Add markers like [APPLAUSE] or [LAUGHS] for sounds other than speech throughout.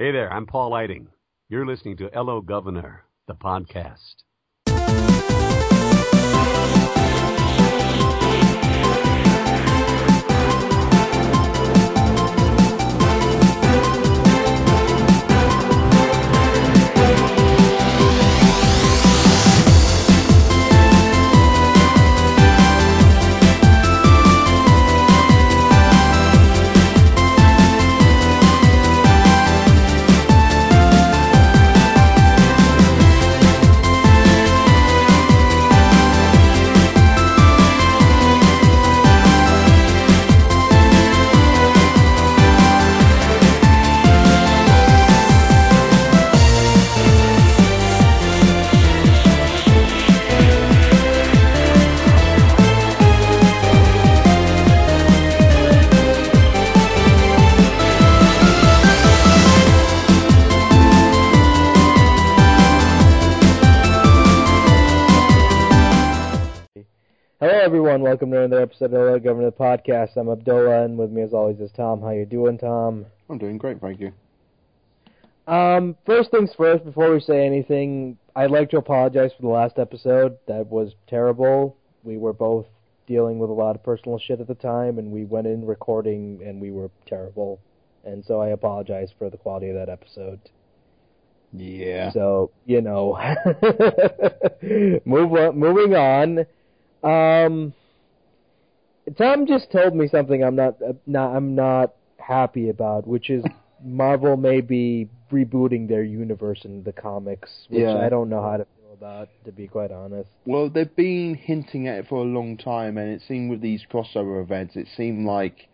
Hey there, I'm Paul Lighting. You're listening to Hello Governor, the podcast. Welcome to another episode of the Governor Podcast. I'm Abdullah, and with me, as always, is Tom. How you doing, Tom? I'm doing great, thank you. Um, first things first, before we say anything, I'd like to apologize for the last episode. That was terrible. We were both dealing with a lot of personal shit at the time, and we went in recording, and we were terrible. And so I apologize for the quality of that episode. Yeah. So you know, [LAUGHS] move on, moving on. Um, Tom just told me something I'm not, uh, not I'm not happy about, which is Marvel may be rebooting their universe in the comics, which Yeah. I don't know how to feel about, to be quite honest. Well, they've been hinting at it for a long time, and it seemed with these crossover events, it seemed like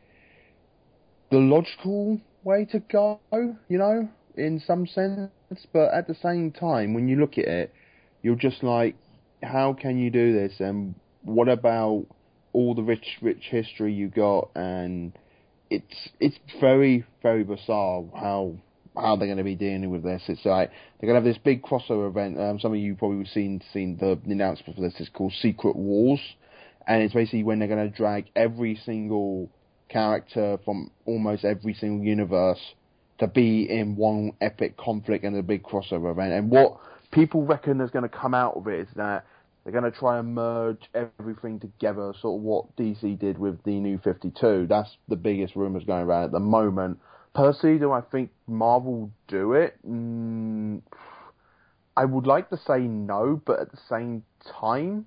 the logical way to go, you know, in some sense. But at the same time, when you look at it, you're just like, how can you do this? And what about all the rich, rich history you got? And it's it's very, very bizarre how how they're going to be dealing with this. It's like they're going to have this big crossover event. Um, some of you probably have seen seen the, the announcement for this. It's called Secret Wars, and it's basically when they're going to drag every single character from almost every single universe to be in one epic conflict and a big crossover event. And what people reckon is going to come out of it is that they're going to try and merge everything together, sort of what DC did with the New 52. That's the biggest rumours going around at the moment. Personally, do I think Marvel will do it? Mm, I would like to say no, but at the same time,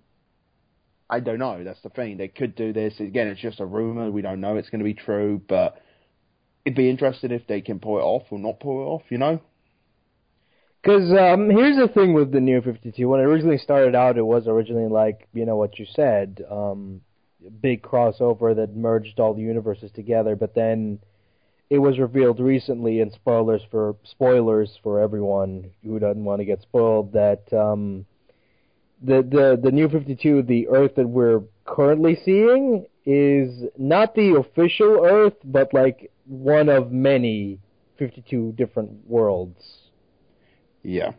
I don't know. That's the thing. They could do this. Again, it's just a rumor. We don't know it's going to be true, but it'd be interesting if they can pull it off or not pull it off, you know? Because um, here's the thing with the New 52. When it originally started out, it was originally like, you know what you said, um, big crossover that merged all the universes together, but then it was revealed recently in spoilers for spoilers for everyone who doesn't want to get spoiled that um, the the the New 52, the Earth that we're currently seeing, is not the official Earth, but like one of many 52 different worlds. Yeah.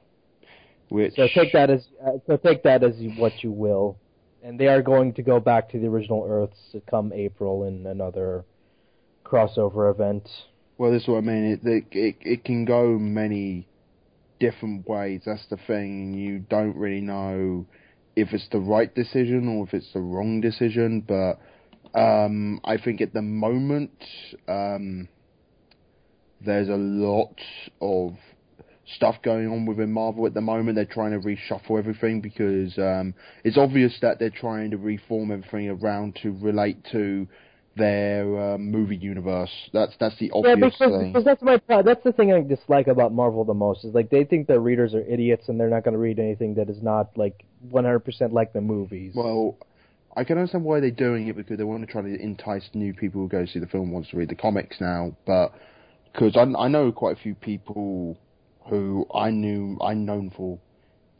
Which So take that as uh, so take that as what you will, and they are going to go back to the original Earths come April in another crossover event. Well, this is what I mean. It, it it it can go many different ways. That's the thing. You don't really know if it's the right decision or if it's the wrong decision. But um, I think at the moment um, there's a lot of stuff going on within Marvel at the moment. They're trying to reshuffle everything because um, it's obvious that they're trying to reform everything around to relate to their um, movie universe. That's that's the Yeah, obvious because, thing. because that's my that's the thing I dislike about Marvel the most is like they think their readers are idiots and they're not going to read anything that is not like 100% like the movies. Well, I can understand why they're doing it because they want to try to entice new people who go see the film wants to read the comics now. But because I, I know quite a few people who I knew I known for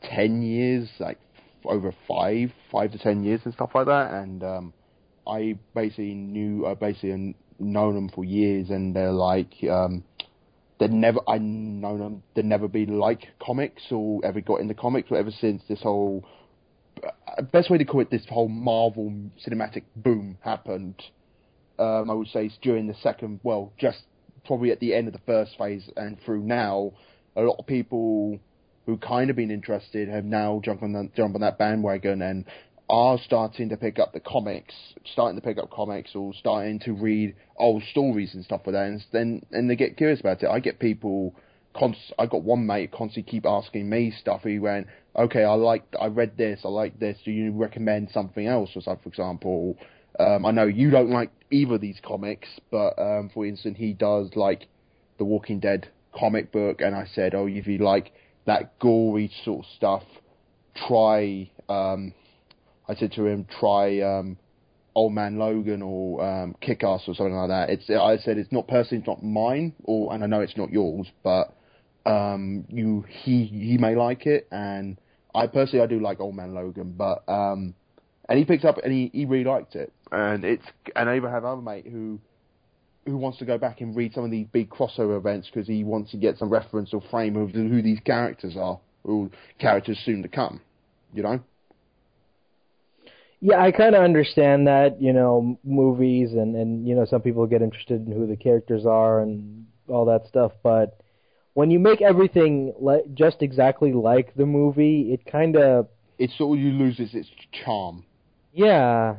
ten years, like over five, five to ten years and stuff like that, and um, I basically knew, I basically known them for years, and they're like. Um, they'd never I known them they'd never been like comics or ever got into comics but ever since this whole uh, best way to call it this whole Marvel cinematic boom happened um, I would say it's during the second well just probably at the end of the first phase and through now, a lot of people who kind of been interested have now jumped on that, jumped on that bandwagon and are starting to pick up the comics, starting to pick up comics or starting to read old stories and stuff like that, and then and they get curious about it. I get people. Const- I got one mate constantly keep asking me stuff. He went, "Okay, I like, I read this, I like this. Do you recommend something else?" Or something, for example, um, I know you don't like either of these comics, but um, for instance, he does like the Walking Dead comic book, and I said, "Oh, if you like that gory sort of stuff, try." Um, I said to him, try um, Old Man Logan or um, Kick Ass or something like that. It's I said it's not personally, it's not mine, or and I know it's not yours, but um, you he he may like it, and I personally I do like Old Man Logan, but um, and he picked up and he, he really liked it, and it's and I even have another mate who who wants to go back and read some of these big crossover events because he wants to get some reference or frame of who these characters are, or characters soon to come, you know. Yeah, I kind of understand that, you know, movies and and you know some people get interested in who the characters are and all that stuff, but when you make everything le- just exactly like the movie, it kind of it sort of you loses its charm. Yeah.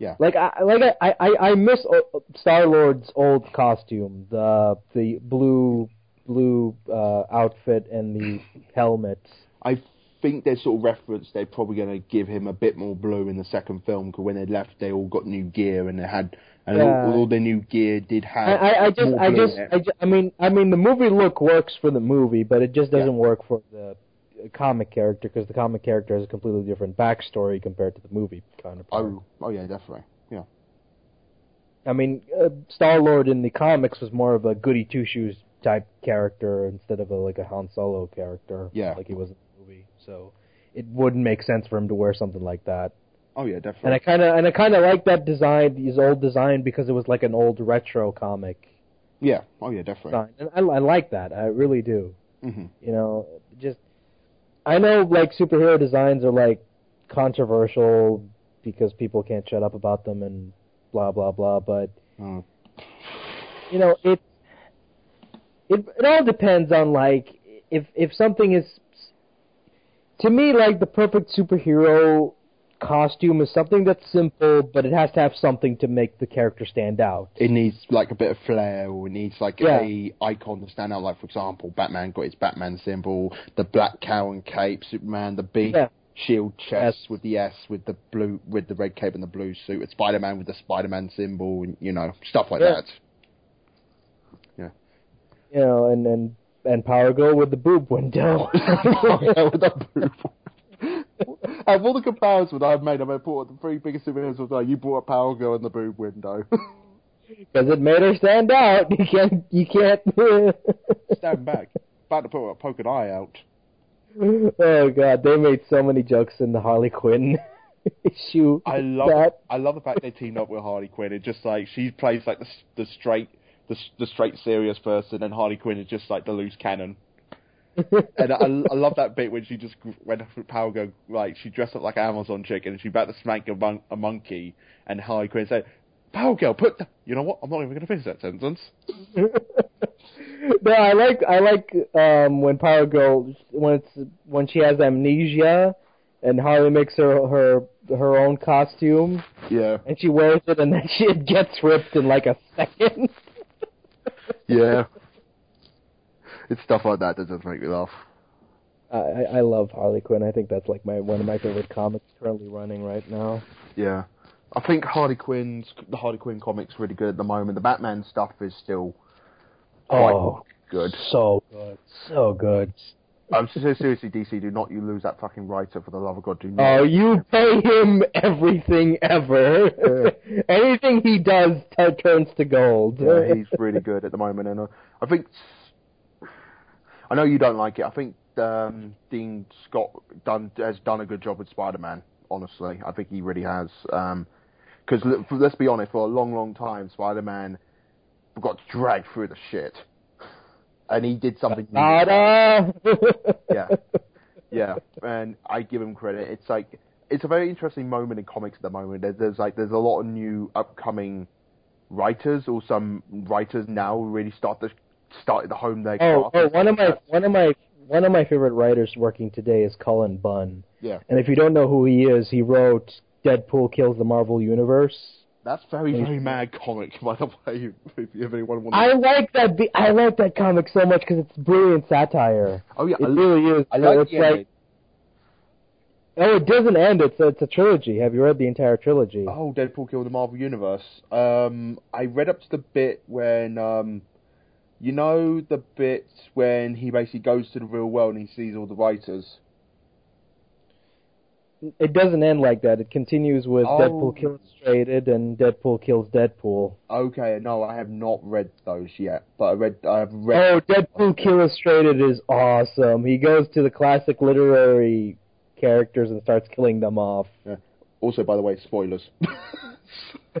Yeah. Like I like I I, I miss Star Lord's old costume, the the blue blue uh outfit and the [LAUGHS] helmet. I think there's sort of reference they're probably going to give him a bit more blue in the second film because when they left they all got new gear and they had and Yeah. all, all the new gear did have I, I just I just. I, ju- I mean I mean the movie look works for the movie, but it just doesn't Yeah. work for the comic character because the comic character has a completely different backstory compared to the movie counterpart. oh oh yeah definitely yeah I mean, uh, Star Lord in the comics was more of a goody two shoes type character instead of a like a Han Solo character, Yeah. like he was in the movie. So it wouldn't make sense for him to wear something like that. oh yeah definitely. And I kind of and I kind of like that design, his old design, because it was like an old retro comic yeah oh yeah definitely design, and I, I like that. I really do. hmm You know, just I know like superhero designs are like controversial because people can't shut up about them and blah blah blah, but oh. you know it it it all depends on like if if something is to me like the perfect superhero costume is something that's simple but it has to have something to make the character stand out it needs like a bit of flair or it needs like Yeah. a icon to stand out like for example Batman got his Batman symbol the black cowl and cape Superman the big Yeah. shield chest Yes. with the S with the blue with the red cape and the blue suit Spider Man with the Spider Man symbol and you know stuff like Yeah. that Yeah. you know and and and Power Girl with the boob window [LAUGHS] with the boob. [LAUGHS] Of all the comparisons I've made, I've brought the three biggest of the day. You brought a Power Girl in the boob window. [LAUGHS] because it made her stand out you can't you can't [LAUGHS] Stand back. About to put a poke an eye out. oh god they made so many jokes in the harley quinn [LAUGHS] issue I love that I love the fact they teamed up with Harley Quinn. It just like she plays like the the straight the the straight serious person, and Harley Quinn is just like the loose cannon. And I, I love that bit when she just went when Power Girl like she dressed up like an Amazon chick and she about to smack a, mon- a monkey, and Harley Quinn said, "Power Girl, put the-" you know what? I'm not even going to finish that sentence." [LAUGHS] no, I like I like um when Power Girl when it's when she has amnesia and Harley makes her her her own costume Yeah, and she wears it and then she gets ripped in like a second. yeah. It's stuff like that that does make me laugh. I I love Harley Quinn. I think that's like my one of my favorite comics currently running right now. Yeah. I think Harley Quinn's the Harley Quinn comics really good at the moment. The Batman stuff is still quite Oh, good. so good, so good. I'm so seriously, DC, do not you lose that fucking writer for the love of God. Do not. Oh, you pay him everything ever. [LAUGHS] Anything he does t- turns to gold. Yeah, he's really good at the moment, and uh, I think I know you don't like it. I think um, Dan Slott done has done a good job with Spider-Man. Honestly, I think he really has. Because let's be honest, for a long, long time, Spider-Man got dragged through the shit, and he did something. [LAUGHS] new. [LAUGHS] Yeah. Yeah, and I give him credit. It's like it's a very interesting moment in comics at the moment. There's, there's like there's a lot of new upcoming writers or some writers now really start to start to hone their Oh, oh, one of my one of my one of my favorite writers working today is Cullen Bunn. Yeah. And if you don't know who he is, he wrote Deadpool kills the Marvel Universe. That's very very mad comic [LAUGHS] by the way. If anyone wants, I like that. I like that comic so much because it's brilliant satire. oh yeah, It I, really is. I like it's the like oh, it doesn't end. It's a, it's a trilogy. Have you read the entire trilogy? Oh, Deadpool killed the Marvel Universe. Um, I read up to the bit when, um, you know, the bit when he basically goes to the real world and he sees all the writers. It doesn't end like that. It continues with Oh. Deadpool Illustrated and Deadpool kills Deadpool. Okay, no, I have not read those yet, but I read. I have read. Oh, Deadpool Illustrated is awesome. He goes to the classic literary characters and starts killing them off. Also, by the way, spoilers. Uh, [LAUGHS]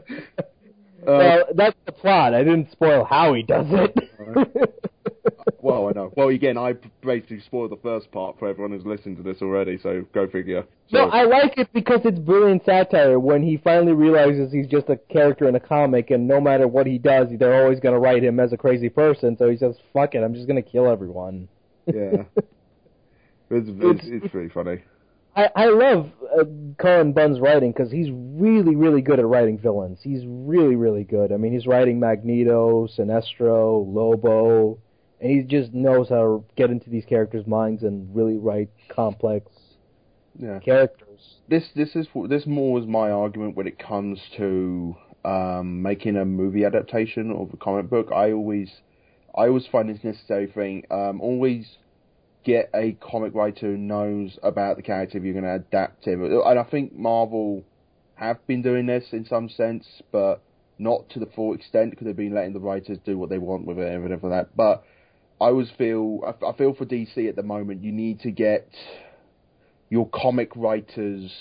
well, that's the plot. I didn't spoil how he does it. [LAUGHS] [LAUGHS] well, I know. Well, again, I basically spoiled the first part for everyone who's listened to this already, so go figure. So, No, I like it because it's brilliant satire. When he finally realizes he's just a character in a comic, and no matter what he does, they're always going to write him as a crazy person. So he says, "Fuck it, I'm just going to kill everyone." yeah, [LAUGHS] it's, it's it's pretty funny. I I love uh, Cullen Bunn's writing because he's really really good at writing villains. He's really really good. I mean, he's writing Magneto, Sinestro, Lobo, and he just knows how to get into these characters' minds and really write complex Yeah. characters. this this is this more was my argument when it comes to um, making a movie adaptation of a comic book. I always I always find this necessary thing. Um, always get a comic writer who knows about the character if you're going to adapt him. And I think Marvel have been doing this in some sense, but not to the full extent because they've been letting the writers do what they want with it and everything like that. But I always feel I, feel for DC at the moment. You need to get your comic writers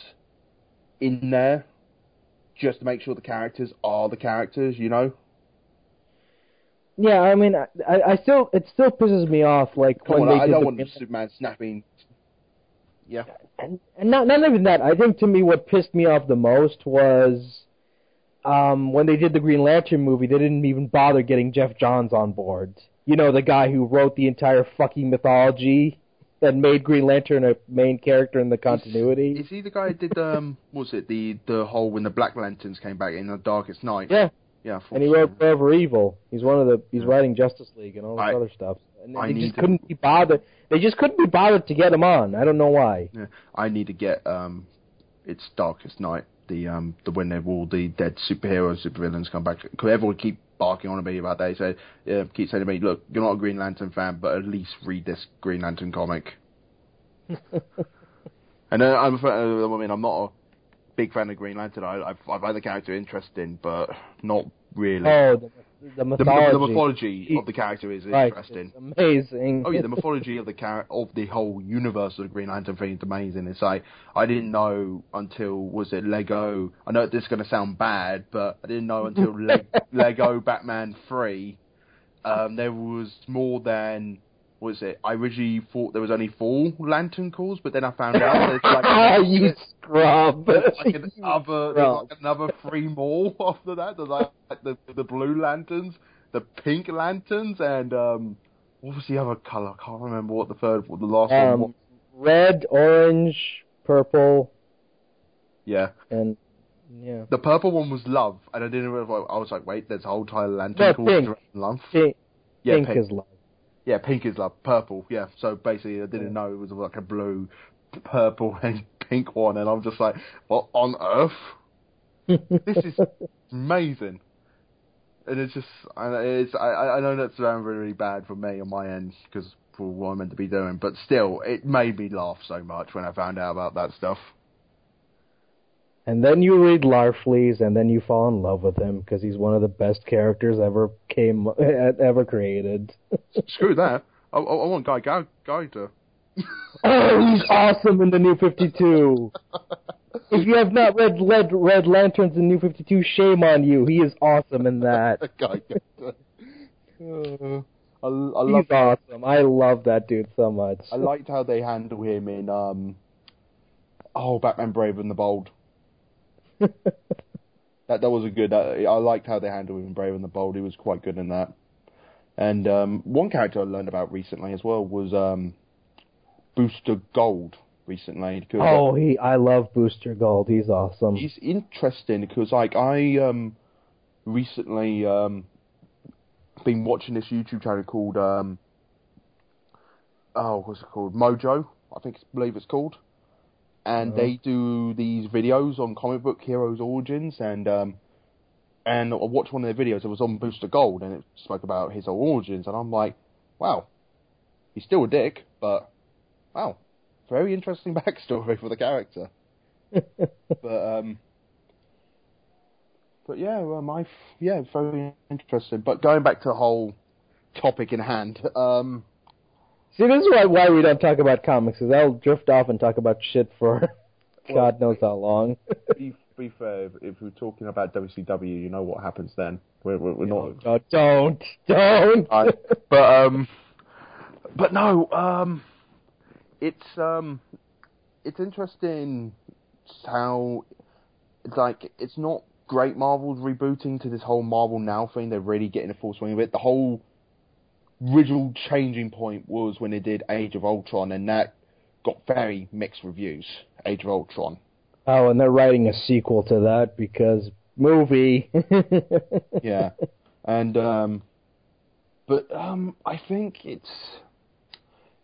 in there just to make sure the characters are the characters, you know? Yeah, I mean, I, I still it still pisses me off like when they I did don't the want Superman snapping. Yeah. and, and not not even that. I think to me what pissed me off the most was um when they did the Green Lantern movie. They didn't even bother getting Geoff Johns on board. You know, the guy who wrote the entire fucking mythology that made Green Lantern a main character in the continuity. Is he the guy who did um what was it the the whole when the Black Lanterns came back in the Darkest Night? Yeah, Yeah. And he wrote Forever Evil. He's one of the he's writing Justice League and all this I- other stuff. And they need just to- couldn't be bothered. They just couldn't be bothered to get him on. I don't know why. Yeah. I need to get um it's Darkest Night, the um the when they've all the dead superheroes, supervillains come back. Because everyone keep barking on me about that. They say yeah, keep saying to me, Look, you're not a Green Lantern fan, but at least read this Green Lantern comic. [LAUGHS] And then I'm, a fan- uh, I mean, I'm not a big fan of Green Lantern. I, I've, I find the character interesting, but not really. Oh, the, the the, mythology. the, the mythology of the character is right, interesting. it's amazing. Oh yeah, the [LAUGHS] mythology of the char- of the whole universe of the Green Lantern thing is amazing. It's like I didn't know until was it Lego. I know this is going to sound bad, but I didn't know until [LAUGHS] Le- Lego Batman Three. Um, there was more than what was it? I originally thought there was only four Lantern Corps, but then I found out there's like [LAUGHS] you scrub. there's like an [LAUGHS] You other, there's scrub. like another three more [LAUGHS] after that. There's like the the blue lanterns, the pink lanterns, and um, what was the other color? I can't remember what the third, what the last one was. Um, red, orange, purple, Yeah, and yeah, the purple one was love, and I didn't realize. I was like, wait, there's a whole entire lantern No, called pink. love. pink, Yeah, pink pink. is love. Yeah, pink is like Purple, yeah. So basically, I didn't know it was like a blue, purple, [LAUGHS] and pink one, and I'm just like, what on earth? [LAUGHS] This is amazing. And it's just, I, it's, I, I know that's really, really bad for me on my end because for what I'm meant to be doing, but still, it made me laugh so much when I found out about that stuff. And then you read Larfleeze, and then you fall in love with him because he's one of the best characters ever came [LAUGHS] ever created. Screw that. I, I, I want Guy to. [LAUGHS] oh, he's awesome in the New Fifty Two. if you have not read Red, Red Lanterns in New Fifty Two, shame on you. He is awesome in that. [LAUGHS] Guy. Uh, [SIGHS] I, I He's love awesome. I love that dude so much. I liked how they handle him in um oh Batman Brave and the Bold. [LAUGHS] that that was a good. Uh, I liked how they handled him, Brave and the Bold. He was quite good in that. And um, one character I learned about recently as well was um, Booster Gold. Recently, Oh, he I love Booster Gold. He's awesome. he's interesting because like I um recently um been watching this YouTube channel called um oh what's it called Mojo I think believe it's called and Uh-huh. they do these videos on comic book heroes origins and um and I watched one of their videos it was on Booster Gold and it spoke about his origins and I'm like wow he's still a dick but wow very interesting [LAUGHS] backstory for the character [LAUGHS] but um, but yeah, well, my yeah, very interesting. But going back to the whole topic in hand, um, See, this is why why we don't talk about comics, because I'll drift off and talk about shit for [LAUGHS] God knows how long. be, be fair, if, if we're talking about WCW, you know what happens then. We're we're, we're not. Oh, don't, don't. I, but um, but no, um, it's um, it's interesting how it's like it's not great Marvel's rebooting to this whole Marvel Now thing. They're really getting a full swing of it. The whole original changing point was when they did Age of Ultron, and that got very mixed reviews. Age of Ultron. Oh, and they're writing a sequel to that because movie. [LAUGHS] yeah, and um, but um, I think it's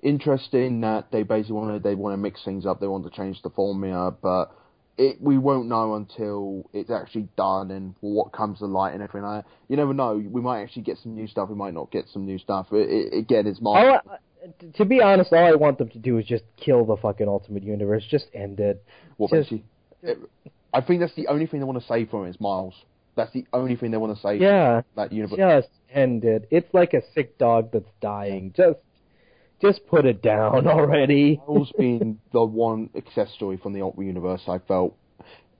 interesting that they basically want to they want to mix things up. They want to change the formula, but it we won't know until it's actually done and what comes to light and everything like that. You never know. We might actually get some new stuff. We might not get some new stuff. It, it, again, it's. I, to be honest, all I want them to do is just kill the fucking Ultimate Universe. Just end it. What just- basically, it, I think that's the only thing they want to save from it is Miles. That's the only thing they want to save. Yeah, that universe. just end it. It's like a sick dog that's dying. Just, just put it down [LAUGHS] already. Miles being the one success story from the Ultimate Universe, I felt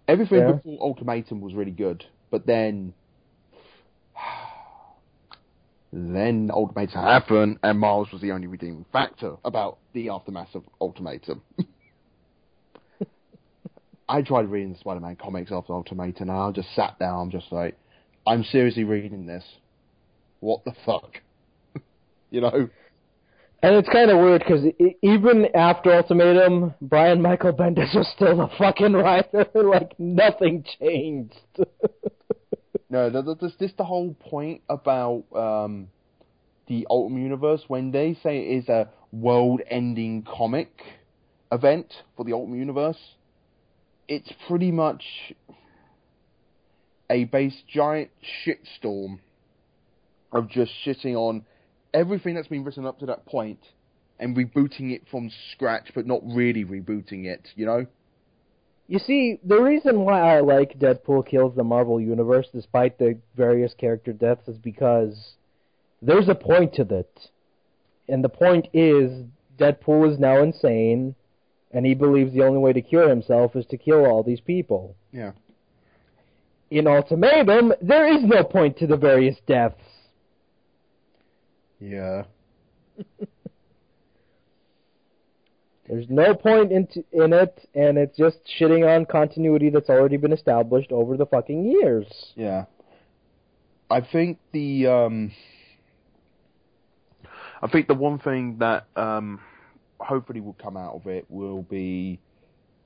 everything Yeah. before Ultimatum was really good, but then [SIGHS] then Ultimatum happened, and Miles was the only redeeming factor about the aftermath of Ultimatum. [LAUGHS] I tried reading the Spider-Man comics after Ultimatum, and I just sat down. I'm just like, I'm seriously reading this. What the fuck? [LAUGHS] you know? And it's kind of weird because even after Ultimatum, Brian Michael Bendis was still the fucking writer. [LAUGHS] like nothing changed. [LAUGHS] No, th- th- this this the whole point about um, the Ultimate Universe when they say it is a world-ending comic event for the Ultimate Universe. It's pretty much a base giant shitstorm of just shitting on everything that's been written up to that point and rebooting it from scratch, but not really rebooting it. You know? You see, the reason why I like Deadpool kills the Marvel Universe despite the various character deaths is because there's a point to that. And the point is Deadpool is now insane and he believes the only way to cure himself is to kill all these people. Yeah. In Ultimatum, there is no point to the various deaths. Yeah. [LAUGHS] There's no point in, in it, and it's just shitting on continuity that's already been established over the fucking years. Yeah. I think the um I think the one thing that um hopefully will come out of it will be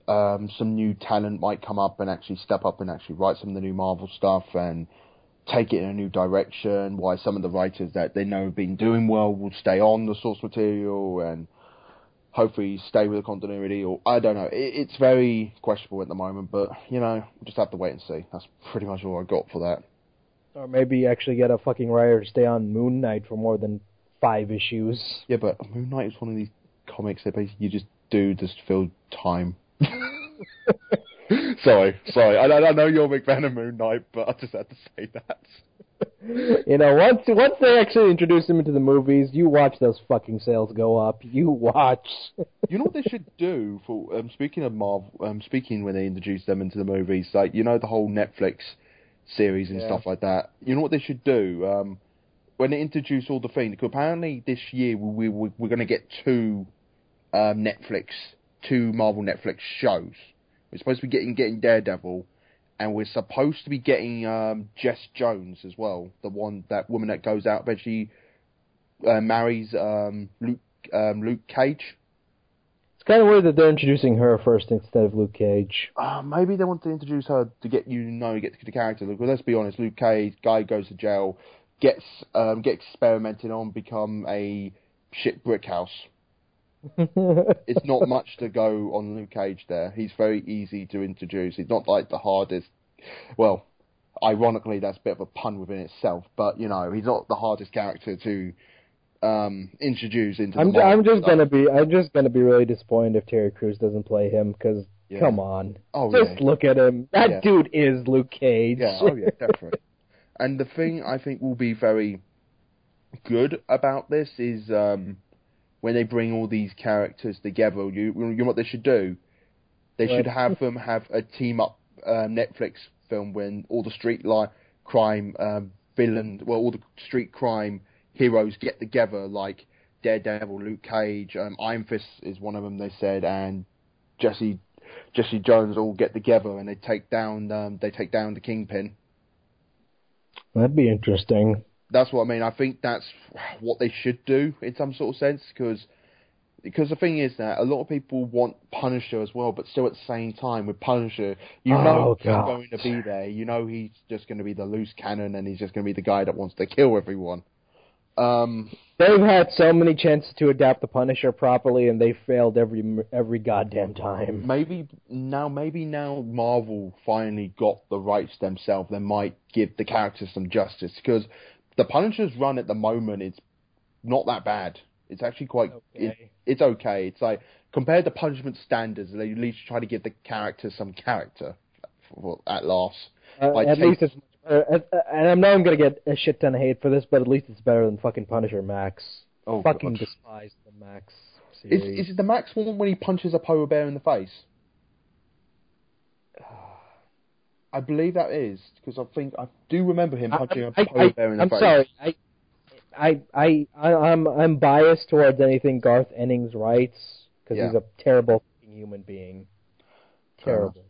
um some new talent might come up and actually step up and actually write some of the new Marvel stuff and take it in a new direction. Why some of the writers that they know have been doing well will stay on the source material and hopefully stay with the continuity or I don't know. It, it's very questionable at the moment, but you know, we'll just have to wait and see. That's pretty much all I got for that. Or maybe actually get a fucking writer to stay on Moon Knight for more than five issues. Yeah, but Moon Knight is one of these comics that basically you just do just fill time. [LAUGHS] sorry, sorry. I, I know you're a big fan of Moon Knight, but I just had to say that. You know, once once they actually introduce him into the movies, you watch those fucking sales go up. You watch. You know what they should do for um, speaking of Marvel? Um, speaking when they introduce them into the movies, like you know the whole Netflix series and Yeah. stuff like that. You know what they should do? Um, when they introduce all the things, apparently this year we, we we're going to get two um, Netflix, two Marvel Netflix shows. We're supposed to be getting getting Daredevil and we're supposed to be getting um, Jess Jones as well, the one that woman that goes out eventually uh, marries um, Luke um, Luke Cage. It's kind of weird that they're introducing her first instead of Luke Cage. Uh, maybe they want to introduce her to get you know, get the character. Look, well, let's be honest. Luke Cage, guy goes to jail, gets um, gets experimented on, become a shit brick house. It's not much to go on Luke Cage there. He's very easy to introduce. He's not like the hardest. Well, ironically, that's a bit of a pun within itself. But you know, he's not the hardest character to um, introduce into. I'm the I'm just gonna be I'm just gonna be really disappointed if Terry Crews doesn't play him because Yeah. come on, Oh just yeah. look at him. That Yeah. dude is Luke Cage. Yeah, oh yeah, definitely. and the thing I think will be very good about this is um, when they bring all these characters together. You, you know what they should do? They should have them have a team up um, Netflix film when all the street li- crime um, villain, well, all the street crime heroes get together, like Daredevil, Luke Cage, um, Iron Fist is one of them. They said, and Jesse Jesse Jones all get together and they take down um, they take down the Kingpin. That'd be interesting. That's what I mean. I think that's what they should do in some sort of sense because because the thing is that a lot of people want Punisher as well, but still at the same time with Punisher, you Oh, know he's God. going to be there. You know he's just going to be the loose cannon and he's just going to be the guy that wants to kill everyone. Um, They've had so many chances to adapt the Punisher properly, and they failed every every goddamn time. maybe now, maybe now Marvel finally got the rights themselves. They might give the character some justice because the Punisher's run at the moment is not that bad. It's actually quite. It, Okay. it's okay. It's like compared to punishment standards, they at least try to give the character some character. For, at last, Uh, at take- least it's, uh, and I know I'm gonna get a shit ton of hate for this, but at least it's better than fucking Punisher Max. oh fucking God. despise the Max Is, is it the Max one when he punches a polar bear in the face? I believe that is because I think I do remember him punching a I, polar I, bear in the I'm face. sorry. I, I, I, I, I'm, I'm biased towards anything Garth Ennis writes because Yeah. he's a terrible fucking human being. Terrible.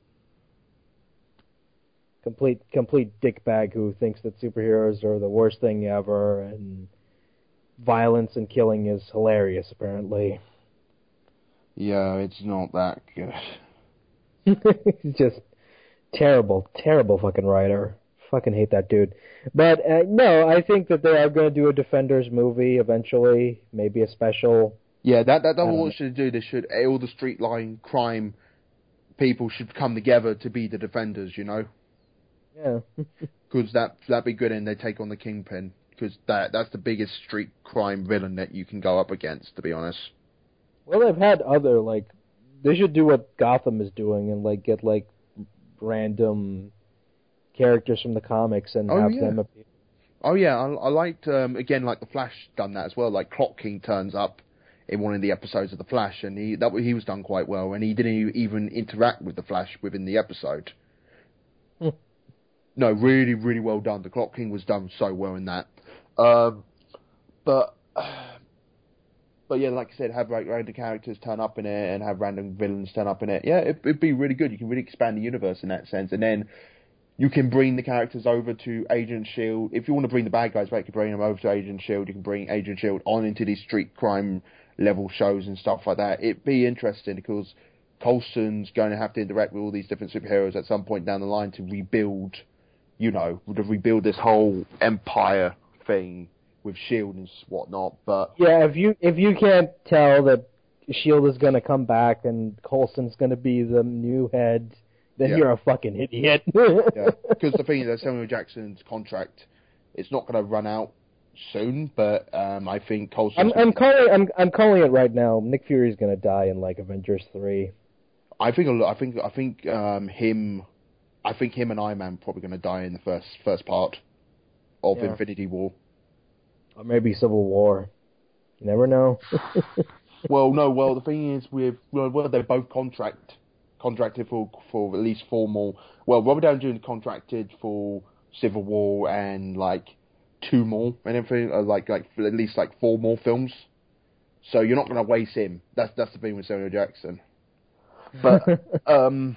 Complete, complete dickbag who thinks that superheroes are the worst thing ever, and violence and killing is hilarious. Apparently, Yeah, it's not that good. he's [LAUGHS] just terrible, terrible fucking writer. Fucking hate that dude. But uh, no, I think that they are going to do a Defenders movie eventually, maybe a special. Yeah, that that, that's Um, what they should do. They should all the street line crime people should come together to be the defenders. You know, Yeah. [LAUGHS] because that that'd be good, and they take on the kingpin. Because that that's the biggest street crime villain that you can go up against. To be honest. well, they've had other like they should do what Gotham is doing and like get like random characters from the comics and Oh, have yeah. them appear. Oh yeah, I, I liked um, again like the Flash done that as well. Like Clock King turns up in one of the episodes of the Flash, and he that he was done quite well, and he didn't even interact with the Flash within the episode. Hmm. No, really, really well done. The Clock King was done so well in that. Um, but but yeah, like I said, have like random characters turn up in it and have random villains turn up in it. Yeah, it, it'd be really good. You can really expand the universe in that sense, and then you can bring the characters over to Agent Shield. If you want to bring the bad guys back, you can bring them over to Agent Shield. You can bring Agent Shield on into these street crime level shows and stuff like that. It'd be interesting because Coulson's going to have to interact with all these different superheroes at some point down the line to rebuild, you know, to rebuild this whole empire thing with Shield and whatnot. But Yeah, if you if you can't tell that Shield is going to come back and Coulson's going to be the new head, then Yeah. you're a fucking idiot. yeah, because the [LAUGHS] thing is that Samuel Jackson's contract, it's not going to run out soon. But um, I think Coulson's I'm I'm calling I'm I'm calling it right now. Nick Fury's going to die in like Avengers three. I think I think I think um, him, I think him and Iron Man probably going to die in the first first part of Yeah. Infinity War. Or maybe Civil War. You never know. [LAUGHS] well, no, well the thing is with well, they're both contract contracted for for at least four more. Well, Robert Downey Jr. contracted for Civil War and like two more and everything, uh, like like at least like four more films. So you're not going to waste him. That's that's the thing with Samuel Jackson. But [LAUGHS] um,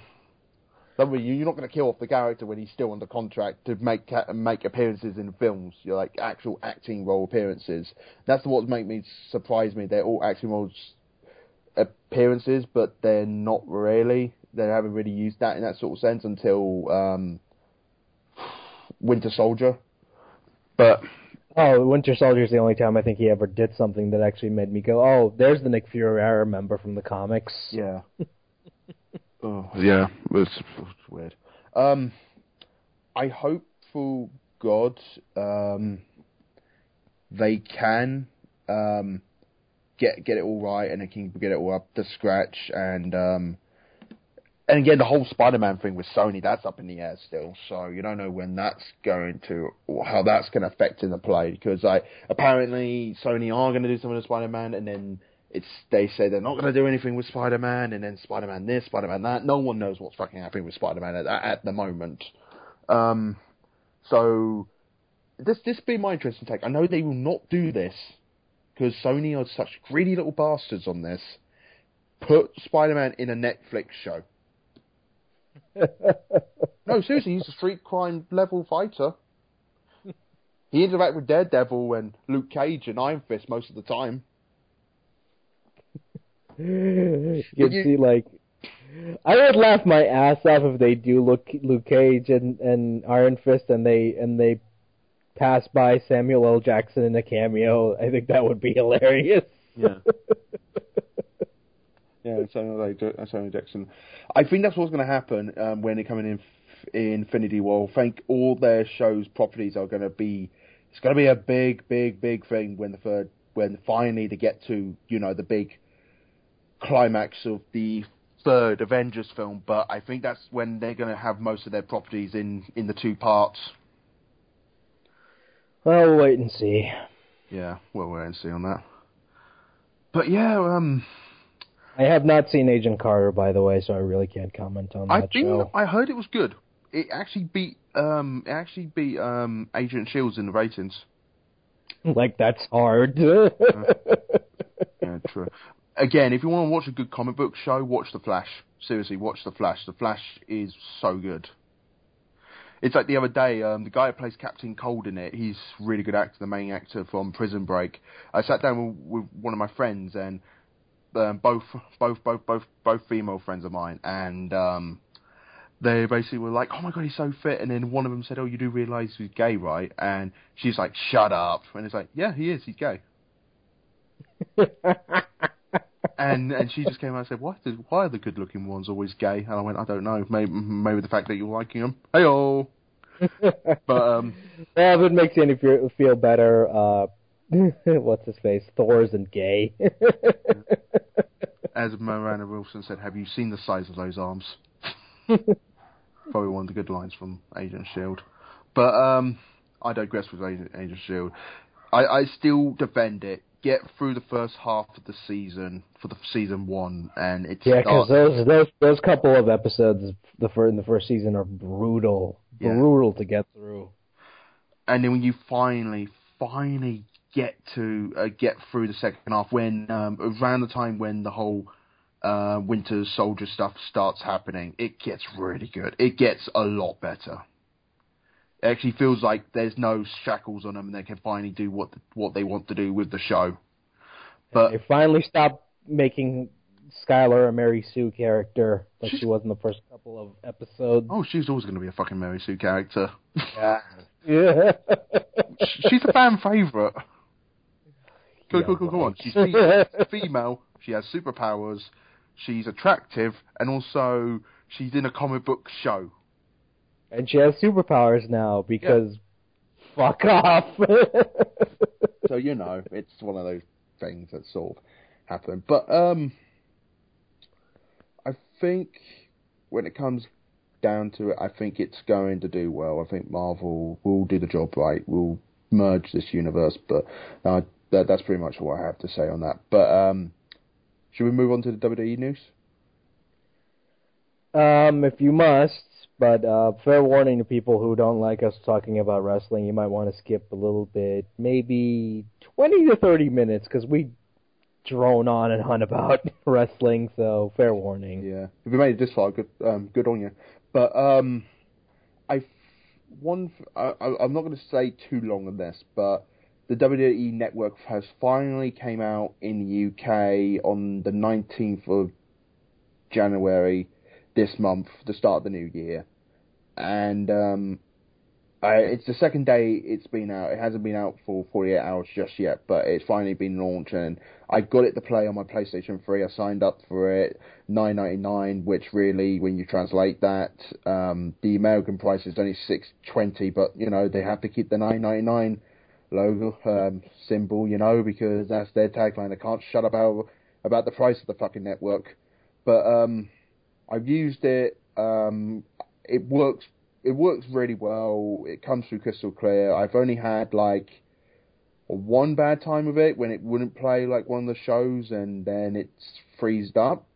Way, you- you're not going to kill off the character when he's still under contract to make make appearances in films. You're like actual acting role appearances. That's what make me surprise me. They're all acting roles appearances, but they're not really. They haven't really used that in that sort of sense until um, Winter Soldier. But Oh, Winter Soldier is the only time I think he ever did something that actually made me go, "Oh, there's the Nick Fury I remember from the comics." Yeah. [LAUGHS] oh yeah, it's, it's weird. Um, I hope for God, um, they can um get get it all right and they can get it all up to scratch and um. And again, the whole Spider-Man thing with Sony, that's up in the air still. So you don't know when that's going to, how that's going to affect in the play. Because I apparently Sony are going to do something with Spider-Man, and then it's they say they're not going to do anything with Spider-Man, and then Spider-Man this, Spider-Man that. No one knows what's fucking happening with Spider-Man at, at the moment. Um, so this this be my interesting take. I know they will not do this because Sony are such greedy little bastards on this. Put Spider-Man in a Netflix show. [LAUGHS] No, seriously, he's a street crime level fighter. He interacts with Daredevil and Luke Cage and Iron Fist most of the time. [LAUGHS] you can see like I would laugh my ass off if they do look Luke Cage and and Iron Fist and they and they pass by Samuel L. Jackson in a cameo. I think that would be hilarious. Yeah. [LAUGHS] Yeah, Samuel L. Ja- Samuel Jackson. I think that's what's going to happen um, when they come in, in Infinity War. I think all their shows, properties are going to be. It's going to be a big, big, big thing when the third, when finally they get to you know the big climax of the third Avengers film. But I think that's when they're going to have most of their properties in in the two parts. well, we'll wait and see. Yeah, we'll wait and see on that. But yeah, um, I have not seen Agent Carter, by the way, so I really can't comment on I that think show. I heard it was good. It actually beat um it actually beat um Agent Shields in the ratings. [LAUGHS] Like that's hard. Yeah, [LAUGHS] true. Again, if you want to watch a good comic book show, watch The Flash. Seriously, watch The Flash. The Flash is so good. It's like the other day, um, the guy who plays Captain Cold in it, he's a really good actor, the main actor from Prison Break. I sat down with, with one of my friends, and um, both, both, both, both, both female friends of mine, and um, they basically were like, "Oh my god, he's so fit," and then one of them said, "Oh, you do realise he's gay, right?" And she's like, "Shut up!" And it's like, "Yeah, he is. He's gay." [LAUGHS] and and she just came out and said, "Why? The, why are the good-looking ones always gay?" And I went, "I don't know. Maybe maybe the fact that you're liking them. Hey oh." [LAUGHS] But um, well, if it makes you any feel, feel better, uh, [LAUGHS] what's his face? Thor isn't gay. [LAUGHS] as Miranda Wilson said, "Have you seen the size of those arms?" Probably one of the good lines from Agent Shield. But um, I digress with Agent, Agent Shield. I, I still defend it. Get through the first half of the season for the season one, and it's yeah, because those those those couple of episodes the fir- in the first season are brutal, Yeah. brutal to get through. and then when you finally, finally get to uh, get through the second half, when um, around the time when the whole uh, Winter Soldier stuff starts happening, it gets really good. It gets a lot better. It actually feels like there's no shackles on them, and they can finally do what what they want to do with the show. But They finally stopped making Skylar a Mary Sue character like she was in the first couple of episodes. oh, she's always going to be a fucking Mary Sue character. Yeah. [LAUGHS] Yeah. she's a fan favorite. Go, Yeah, go, go, go on. She's fe- [LAUGHS] female. She has superpowers. She's attractive, and also she's in a comic book show. And she has superpowers now because fuck off. [LAUGHS] So you know, it's one of those things that sort of happen. But um, I think when it comes down to it, I think it's going to do well. I think Marvel will do the job right. Will merge this universe, but uh, that, that's pretty much what I have to say on that. But um, should we move on to the WWE news? Um, if you must, but uh, fair warning to people who don't like us talking about wrestling, you might want to skip a little bit, maybe 20 to 30 minutes, because we drone on and on about [LAUGHS] wrestling, so fair warning. Yeah, if you made this far, good, um, good on you. But um, I one I, I'm not going to say too long on this, but the WWE Network has finally came out in the UK on the 19th of January this month, the start of the new year, and um, I, it's the second day it's been out. It hasn't been out for 48 hours just yet, but it's finally been launched, and I got it to play on my PlayStation 3. I signed up for it, 9.99, which really, when you translate that, um, the American price is only 6.20, but you know they have to keep the 9.99 logo um, symbol, you know, because that's their tagline. They can't shut up about about the price of the fucking network. But um, I've used it. Um, it works it works really well. It comes through crystal clear. I've only had like one bad time with it when it wouldn't play like one of the shows, and then it's freezed up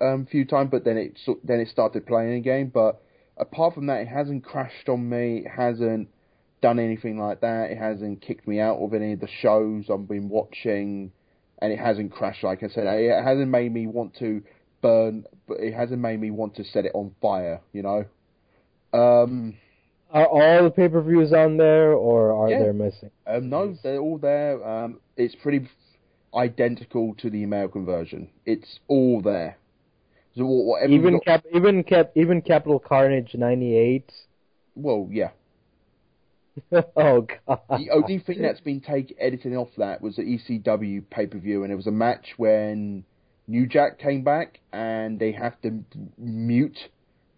um, a few times. But then it then it started playing again. But apart from that, it hasn't crashed on me. It hasn't done anything like that. It hasn't kicked me out of any of the shows I've been watching, and it hasn't crashed. Like I said, it hasn't made me want to burn, but it hasn't made me want to set it on fire. You know. Um, are all the pay per views on there, or are yeah. they missing? Um, no, they're all there. Um, it's pretty identical to the American version. It's all there. So whatever even cap, even cap, even Capital Carnage '98. Well, yeah. [LAUGHS] oh god. The only thing that's been taken editing off that was the ECW pay per view, and it was a match when New Jack came back, and they have to mute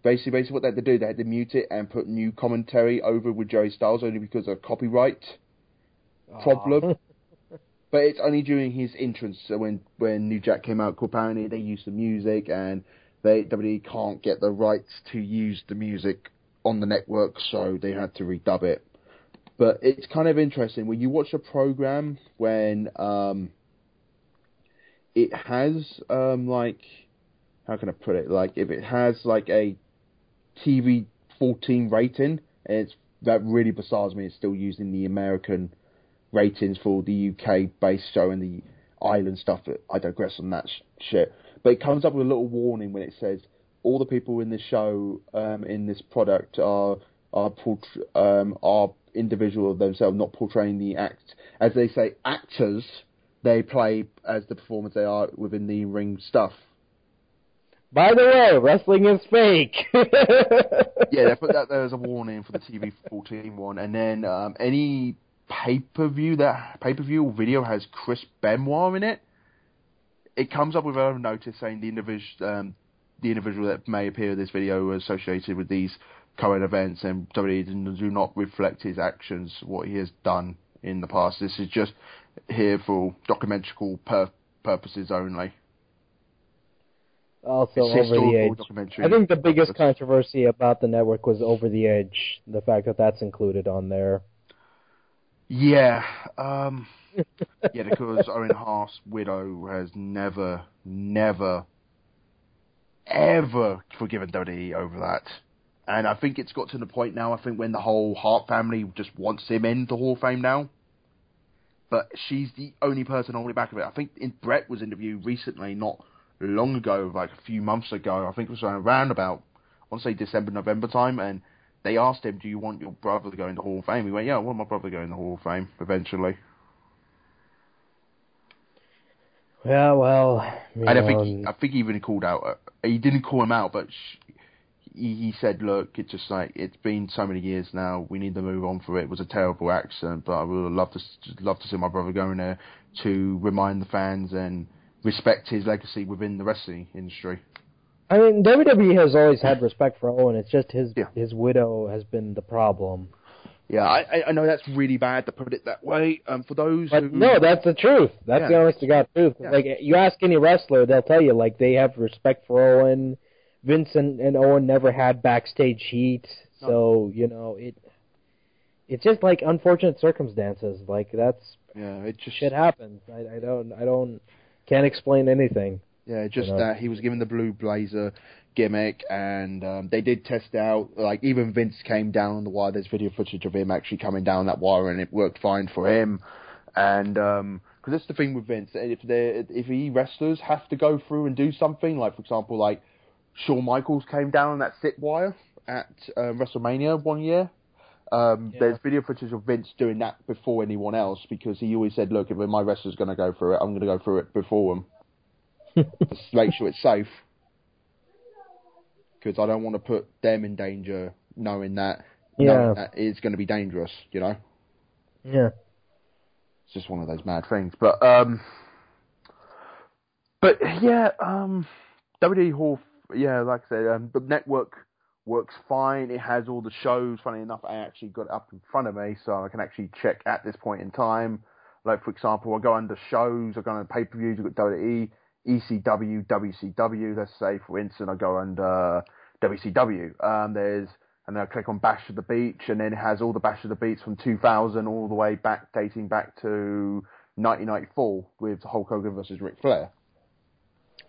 basically, basically what they had to do, they had to mute it and put new commentary over with Joey Styles only because of copyright problem. [LAUGHS] but it's only during his entrance, so when when New Jack came out, apparently they used the music and they WWE can't get the rights to use the music on the network, so they had to redub it. But it's kind of interesting when you watch a program when um, it has um, like how can I put it? Like if it has like a TV 14 rating, and it's that really bizarres me. It's still using the American ratings for the UK based show and the island stuff. I digress on that sh- shit. But it comes up with a little warning when it says all the people in this show um, in this product are are port- um, are individual themselves, not portraying the act as they say actors. They play as the performers they are within the ring stuff. By the way, wrestling is fake. [LAUGHS] yeah, they put that there as a warning for the TV 14 one, and then um, any pay per view that pay per view video has Chris Benoit in it. It comes up with a notice saying the individual um, the individual that may appear in this video was associated with these current events, and WWE do not reflect his actions, what he has done in the past. This is just here for documentary pur- purposes only also over the edge. I think the biggest controversy about the network was over the edge, the fact that that's included on there. Yeah, um, [LAUGHS] yeah, because Owen Hart's widow has never, never, ever forgiven WWE over that. And I think it's got to the point now. I think when the whole Hart family just wants him in the Hall of Fame now, but she's the only person holding back of it. I think in Bret was interviewed recently, not long ago, like a few months ago. I think it was around about, I want to say December, November time, and they asked him, "Do you want your brother to go in the Hall of Fame?" He went, "Yeah, I want my brother to go in the Hall of Fame eventually." Yeah, well, and I think he, I think he even called out. Uh, he didn't call him out, but he, he said, "Look, it's just like it's been so many years now. We need to move on from it. It was a terrible accident, but I would love to love to see my brother going there to remind the fans and respect his legacy within the wrestling industry. I mean, WWE has always had respect for Owen. It's just his yeah. his widow has been the problem. Yeah, I I know that's really bad to put it that way. Um, for those but who no, that's the truth. That's yeah. the honest to God truth. Yeah. Like you ask any wrestler, they'll tell you like they have respect for Owen. Vince and, and Owen never had backstage heat, no. so you know it. It's just like unfortunate circumstances. Like that's yeah, it just shit happens. I, I don't I don't can't explain anything. Yeah, just you know? that he was given the blue blazer gimmick, and um, they did test out. Like even Vince came down on the wire. There's video footage of him actually coming down that wire, and it worked fine for him. And because um, that's the thing with Vince, if they if he wrestlers have to go through and do something, like for example, like Shawn Michaels came down on that sit wire, at uh, WrestleMania one year. Um, Yeah. There's video footage of Vince doing that before anyone else because he always said, "Look, if my wrestler's going to go through it, I'm going to go through it before him, [LAUGHS] just make sure it's safe." Because I don't want to put them in danger, knowing that, Yeah. knowing that it's going to be dangerous. You know. Yeah. It's just one of those mad things. But um, but yeah, um, WWE Hall. Yeah, like I said, um, the network works fine. It has all the shows. Funny enough, I actually got it up in front of me, so I can actually check at this point in time. Like for example, I go under shows. I go under pay per views. I've got WWE, ECW, WCW. Let's say, for instance, I go under WCW. Um, there's and then I click on Bash of the Beach, and then it has all the Bash of the Beach from 2000 all the way back, dating back to 1994 with Hulk Hogan versus Ric Flair.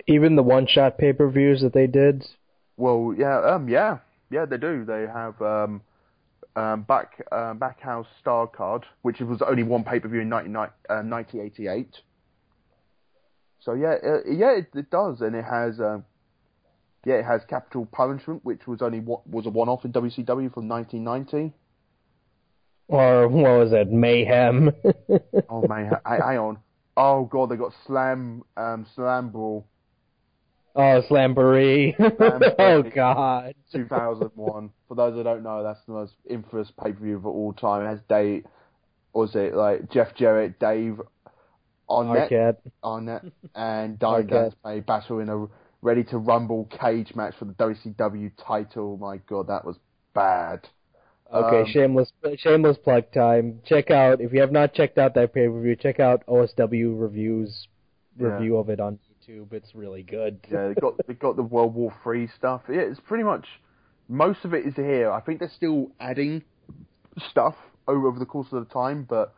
Even the one shot pay per views that they did. Well, yeah, um, yeah, yeah, they do. They have um, um, back um, Backhouse Star Card, which was only one pay per view in 19, uh, 1988. So yeah, uh, yeah, it, it does, and it has. Um, yeah, it has Capital Punishment, which was only what was a one-off in WCW from 1990. Or what was it? Mayhem. Oh h- hang on. Oh god, they got Slam, um, Slam Brawl oh, Slamboree. [LAUGHS] Oh God. 2001. For those that don't know, that's the most infamous pay per view of all time. It has Dave, was it like Jeff Jarrett, Dave Arnett, Arquette. Arnett, and [LAUGHS] Arquette. Gaspay battle in a ready to rumble cage match for the WCW title. My god, that was bad. Okay, Um, shameless shameless plug time. Check out if you have not checked out that pay per view. Check out OSW reviews Yeah. review of it on YouTube. It's really good. Yeah, they got they got the World War Three stuff. Yeah, it's pretty much most of it is here. I think they're still adding stuff over, over the course of the time, but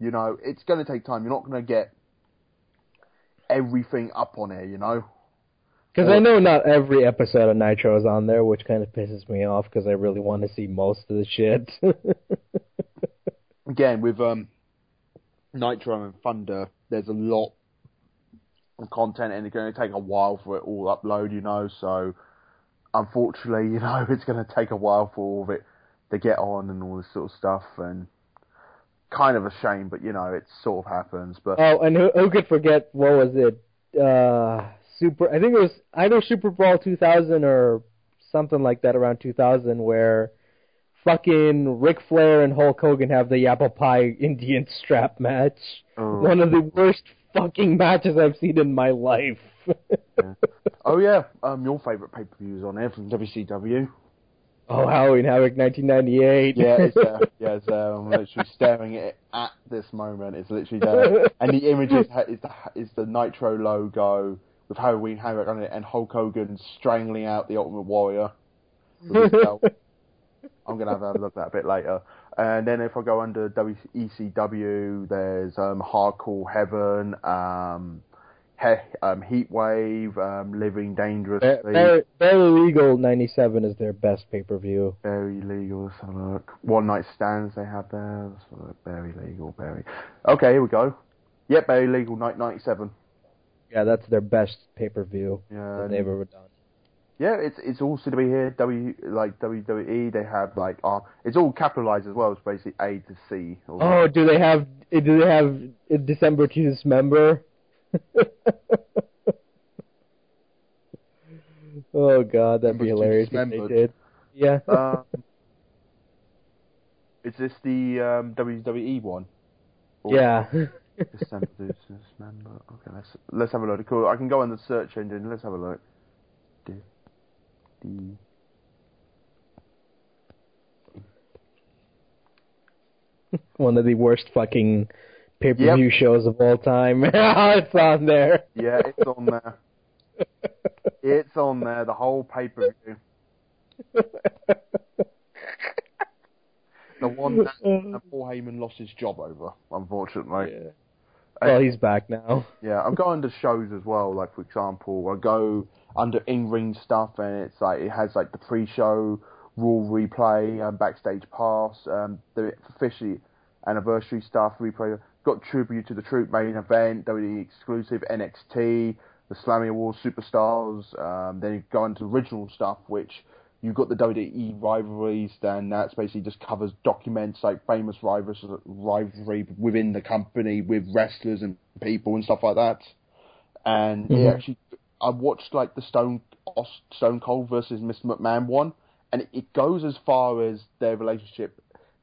you know, it's going to take time. You're not going to get everything up on here, you know. Because I know not every episode of Nitro is on there, which kind of pisses me off because I really want to see most of the shit. [LAUGHS] Again, with um, Nitro and Thunder, there's a lot of content, and it's going to take a while for it all upload, you know. So, unfortunately, [LAUGHS] you know, it's going to take a while for all of it to get on and all this sort of stuff, and kind of a shame, but you know, it sort of happens. But oh, and who, who could forget what was it? Uh, Super. I think it was either SuperBrawl 2000 or something like that around 2000, where fucking Ric Flair and Hulk Hogan have the apple pie Indian strap match. Oh. One of the worst fucking matches I've seen in my life. [LAUGHS] oh yeah, um, your favourite pay per views on there from WCW? oh, Halloween Havoc 1998. Yeah, it's there. [LAUGHS] Yeah, it's there. I'm literally staring at it at this moment. It's literally there, and the image is, is the is the Nitro logo with Halloween Havoc on it, and Hulk Hogan strangling out the Ultimate Warrior. with his belt. [LAUGHS] I'm gonna have a look at that a bit later. And then if I go under WECW, there's um, Hardcore Heaven, um, he- um, Heatwave, um, Living Dangerously. Very, barely legal 97 is their best pay per view. Barely legal. Let's have a look. One night stands they have there. Let's. Barely legal. Very. Okay, here we go. Yep, barely legal. Night ninety seven. Yeah, that's their best pay per view Yeah. they've ever done. Yeah, it's it's all to be here. W like WWE. They have like uh, it's all capitalized as well. It's basically A to C. or- Oh, do they have? Do they have uh, December to Dismember? [LAUGHS] oh God, that'd be hilarious if they did. Yeah. Um, [LAUGHS] is this the um, WWE one? Or- yeah. December to December. Okay, let's let's have a look. Cool. I can go on the search engine. Let's have a look. D. [LAUGHS] One of the worst fucking pay per view shows of all time. [LAUGHS] it's on there. Yeah, it's on there. It's on there. The whole pay per view. The one that, that [LAUGHS] Paul Heyman lost his job over, unfortunately. Yeah. Well, he's back now. Yeah, I'm going to shows as well. Like for example, I go under in ring stuff, and it's like it has like the pre-show, Raw replay, um, backstage pass, um, the officially anniversary stuff replay. Got tribute to the Troop main event, WWE exclusive NXT, the Slammy Awards Superstars. Um, then you go into original stuff, which You've got the WWE rivalries, then that's basically just covers documents like famous rivalries, rivalry within the company with wrestlers and people and stuff like that. And Mhm. it actually, I watched like the Stone Stone Cold versus Mr. McMahon one, and it, goes as far as their relationship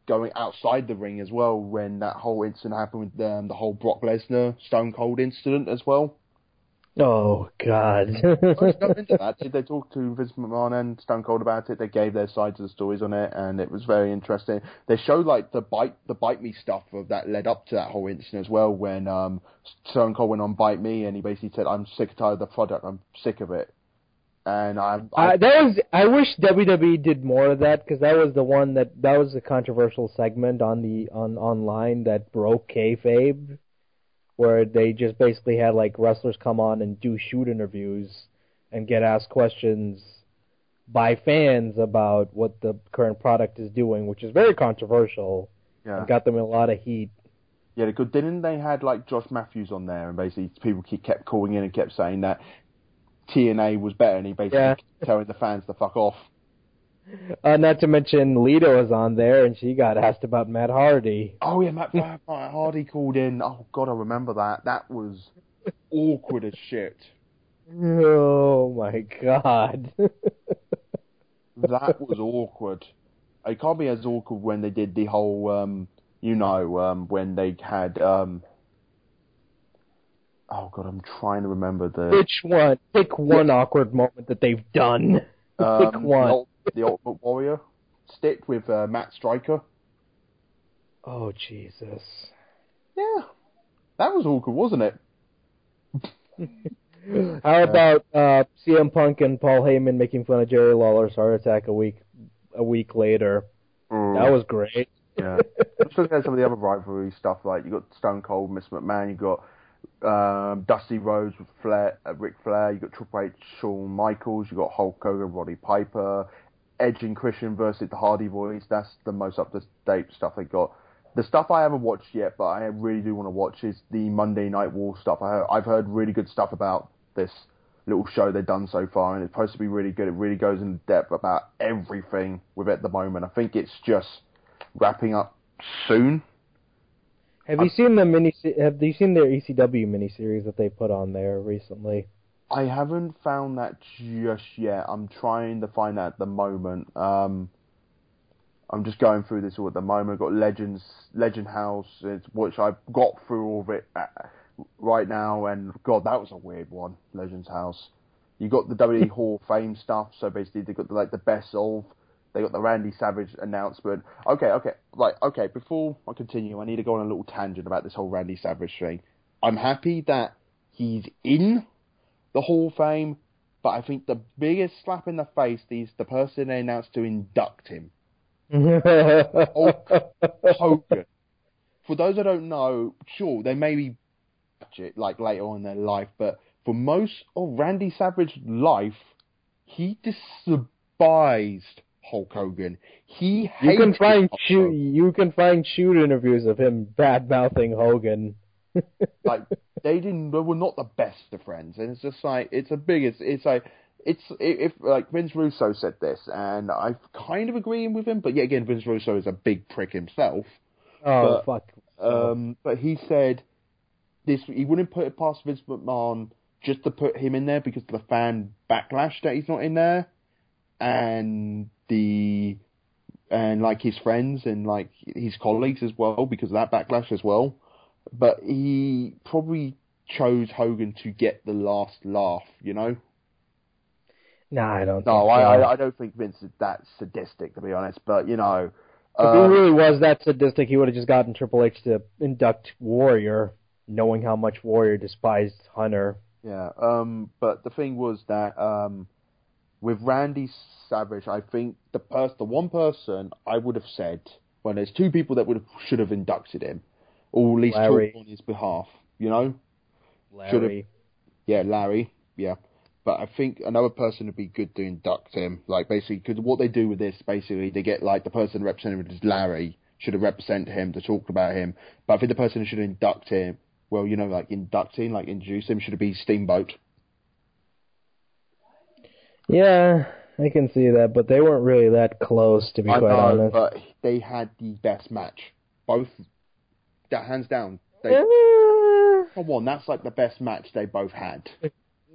going outside the ring as well. When that whole incident happened with um, the whole Brock Lesnar Stone Cold incident as well. Oh God. Let's go into that. Did they talk to Vince McMahon and Stone Cold about it? They gave their sides of the stories on it, and it was very interesting. They showed like the bite, the bite me stuff of that led up to that whole incident as well. When um, Stone Cold went on bite me, and he basically said, "I'm sick and tired of the product. I'm sick of it." And I, I Uh, that was. I wish WWE did more of that because that was the one that that was the controversial segment on the on online that broke kayfabe, where they just basically had like wrestlers come on and do shoot interviews and get asked questions by fans about what the current product is doing, which is very controversial yeah, and got them in a lot of heat. yeah, because didn't they had like Josh Matthews on there, and basically people keep, kept calling in and kept saying that TNA was better, and he basically Yeah. kept telling the fans to fuck off. Uh, not to mention Lita was on there and she got asked about Matt Hardy. Oh yeah, Matt, Matt Hardy called in. Oh god, I remember that. That was awkward as shit. Oh my god. [LAUGHS] That was awkward. It can't be as awkward when they did the whole, um, you know, um, when they had. Um, oh god, I'm trying to remember the. Which one? Pick one awkward moment that they've done. um, Pick one. The, ult- the Ultimate Warrior stick with uh, Matt Striker. Oh Jesus. Yeah, that was awkward, wasn't it? [LAUGHS] How about uh, CM Punk and Paul Heyman making fun of Jerry Lawler's heart attack a week a week later? That was great. Yeah. Let's look at some of the other rivalry stuff. Like you got Stone Cold, Miss McMahon. You got um, Dusty Rhodes with Flair, uh, Ric Flair. You got Triple H, Shawn Michaels. You got Hulk Hogan, Roddy Piper, Edge and Christian versus the Hardy Boys. That's the most up to date stuff they got. The stuff I haven't watched yet, but I really do want to watch is the Monday Night War stuff. I I've heard really good stuff about this little show they've done so far, and it's supposed to be really good. It really goes in depth about everything with it at the moment. I think it's just wrapping up soon. Have you seen the mini? Have you seen their ECW miniseries that they put on there recently? I haven't found that just yet. I'm trying to find that at the moment. Um, I'm just going through this all at the moment. I've got Legends, Legend House, it's, which I've got through all of it uh, right now, and God, that was a weird one. Legends House. You got the WWE [LAUGHS] Hall of Fame stuff, so basically they got the, like the best of. They got the Randy Savage announcement. Okay, okay, right, okay. Before I continue, I need to go on a little tangent about this whole Randy Savage thing. I'm happy that he's in the Hall of Fame, but I think the biggest slap in the face is the person they announced to induct him, [LAUGHS] Hulk Hogan. For those that don't know, sure, they may be it like later on in their life, but for most of Randy Savage's life, he despised Hulk Hogan. He You can find Hulk shoot. Hogan. You can find shoot interviews of him bad mouthing Hogan. like they didn't they were not the best of friends and it's just like it's a biggest it's like it's if like Vince Russo said this and I'm kind of agreeing with him but yet again Vince Russo is a big prick himself Oh But- fuck. um but he said this he wouldn't put it past Vince McMahon just to put him in there because of the fan backlash that he's not in there and the and like his friends and like his colleagues as well because of that backlash as well. But he probably chose Hogan to get the last laugh, you know. No, I don't. No, think I, so. I I don't think Vince is that sadistic to be honest. But you know, If uh, he really was that sadistic, he would have just gotten Triple H to induct Warrior, knowing how much Warrior despised Hunter. Yeah, um, but the thing was that um, with Randy Savage, I think the pers- the one person I would have said, when there's two people that would have should have inducted him, or at least Larry. talked on his behalf. You know, Larry. yeah, Larry, yeah. But I think another person would be good to induct him, like basically, because what they do with this, basically, they get like the person represented is Larry should have represented him to talk about him. But I think the person who should induct him, well, you know, like inducting, like introduce him, should it be Steamboat. Yeah, I can see that, but they weren't really that close, to be I quite know, honest. but they had the best match. Both, hands down. They, come on, that's like the best match they both had.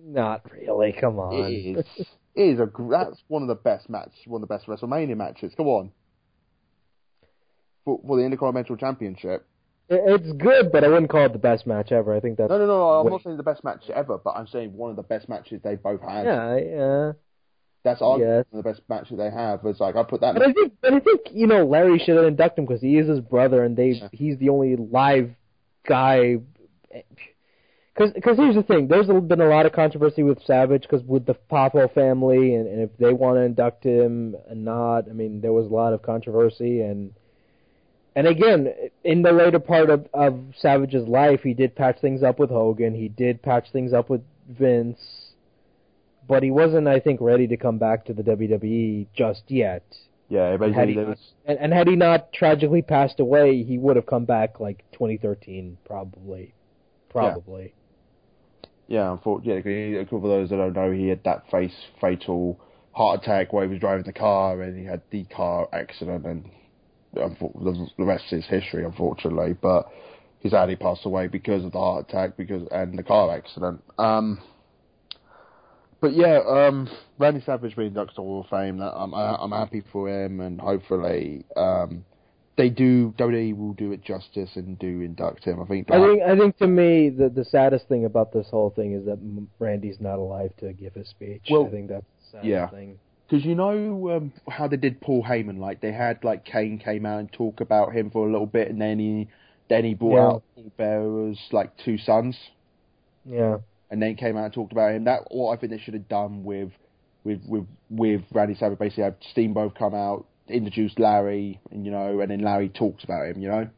not really. Come on. It is. It is a. That's one of the best matches. One of the best WrestleMania matches. Come on. For, for the Intercontinental Championship. It's good, but I wouldn't call it the best match ever. I think that's No, no, no. I'm not saying the best match ever, but I'm saying one of the best matches they both had. yeah, yeah. That's arguably Yes. the best match that they have. It's like I put that. But I think, but I think you know, Larry should have inducted him because he is his brother, and they he's the only live guy. Because here's the thing, there's been a lot of controversy with Savage because with the Poffo family, and, and if they want to induct him or not, I mean, there was a lot of controversy, and and again, in the later part of of Savage's life, he did patch things up with Hogan, he did patch things up with Vince, but he wasn't, I think, ready to come back to the WWE just yet. yeah, Had basically he, was. and, and had he not tragically passed away, he would have come back like 2013, probably, probably. Yeah, unfortunately, a couple of those that don't know, he had that face fatal heart attack while he was driving the car, and he had the car accident, and the the rest is history, unfortunately. But he sadly passed away because of the heart attack, because and the car accident. Um, but yeah, um, Randy Savage being inducted to Hall of Fame. That I'm I'm happy for him, and hopefully, um, they do WWE will do it justice and do induct him. I think. I think I think to me the the saddest thing about this whole thing is that Randy's not alive to give his speech. Well, I think that's the saddest yeah. thing. Because you know um, how they did Paul Heyman, like they had like Kane came out and talk about him for a little bit, and then he then he brought Yeah. out Paul Bearer's like two sons, Yeah, and then came out and talked about him. That what I think they should have done with with with with Randy Savage. Basically, had Steamboat come out, introduce Larry, and you know, and then Larry talks about him. You know,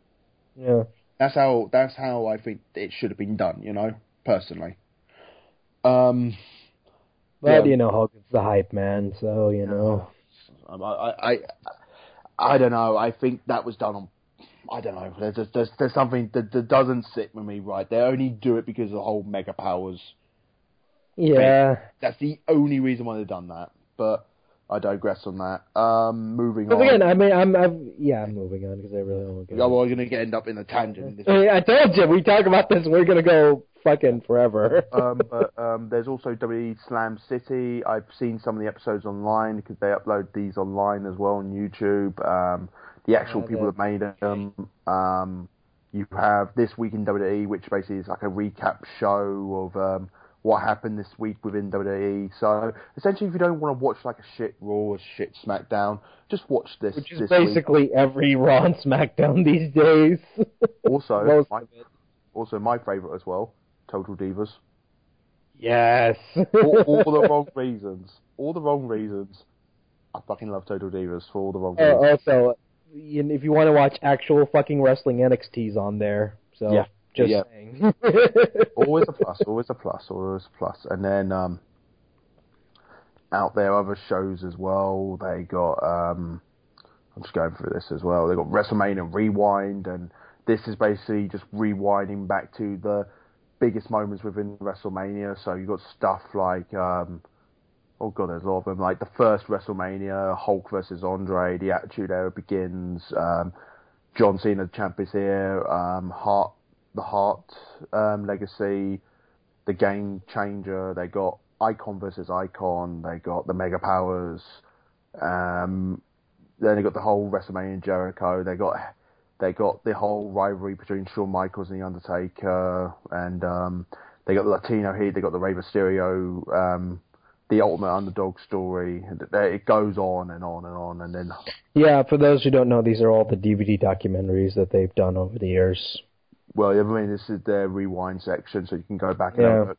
yeah. that's how that's how I think it should have been done. You know, personally. Um, But Yeah. you know, Hogan's the hype man, so you know. I, I, I, I don't know. I think that was done on. I don't know. There's there's, there's, there's something that, that doesn't sit with me right. They only do it because of the whole mega powers. Yeah. That's the only reason why they've done that. But I digress on that. Um, moving But on. again, I mean, I'm, I'm yeah, I'm moving on because I really don't want to. Yeah, well, we're going to get, end up in a tangent. This I, mean, I told you we talk about this, we're gonna go fucking forever. um, but um, there's also WWE Slam City. I've seen some of the episodes online because they upload these online as well on YouTube. Um, the actual people that made them. Um, you have this week in WWE, which basically is like a recap show of um, what happened this week within WWE. So essentially, if you don't want to watch like a shit Raw or shit SmackDown, just watch this. Which is this week. basically every Raw and SmackDown these days. [LAUGHS] Also, my, also my favorite as well, Total Divas. Yes. all, all the [LAUGHS] wrong reasons. All the wrong reasons. I fucking love Total Divas for all the wrong Uh, reasons. also, if you want to watch actual fucking wrestling, NXT's on there. So Yeah. just Yeah. saying. [LAUGHS] always a plus. Always a plus. Always a plus. And then um, out there, other shows as well. They got. Um, I'm just going through this as well. They got WrestleMania Rewind, and this is basically just rewinding back to the biggest moments within WrestleMania. So you've got stuff like. Um, Oh god, there's a lot of them. Like the first WrestleMania, Hulk versus Andre, the Attitude Era begins. Um, John Cena, the champ, is here. Um, the Hart um, legacy, the Game Changer. They got Icon versus Icon. They got the Mega Powers. Um, then they got the whole WrestleMania Jericho. They got they got the whole rivalry between Shawn Michaels and the Undertaker, and um, they got the Latino Heat. They got the Rey Mysterio. The ultimate underdog story. It goes on and on and on, and then yeah, for those who don't know, these are all the DVD documentaries that they've done over the years. well, I mean, this is their rewind section, so you can go back and Yeah.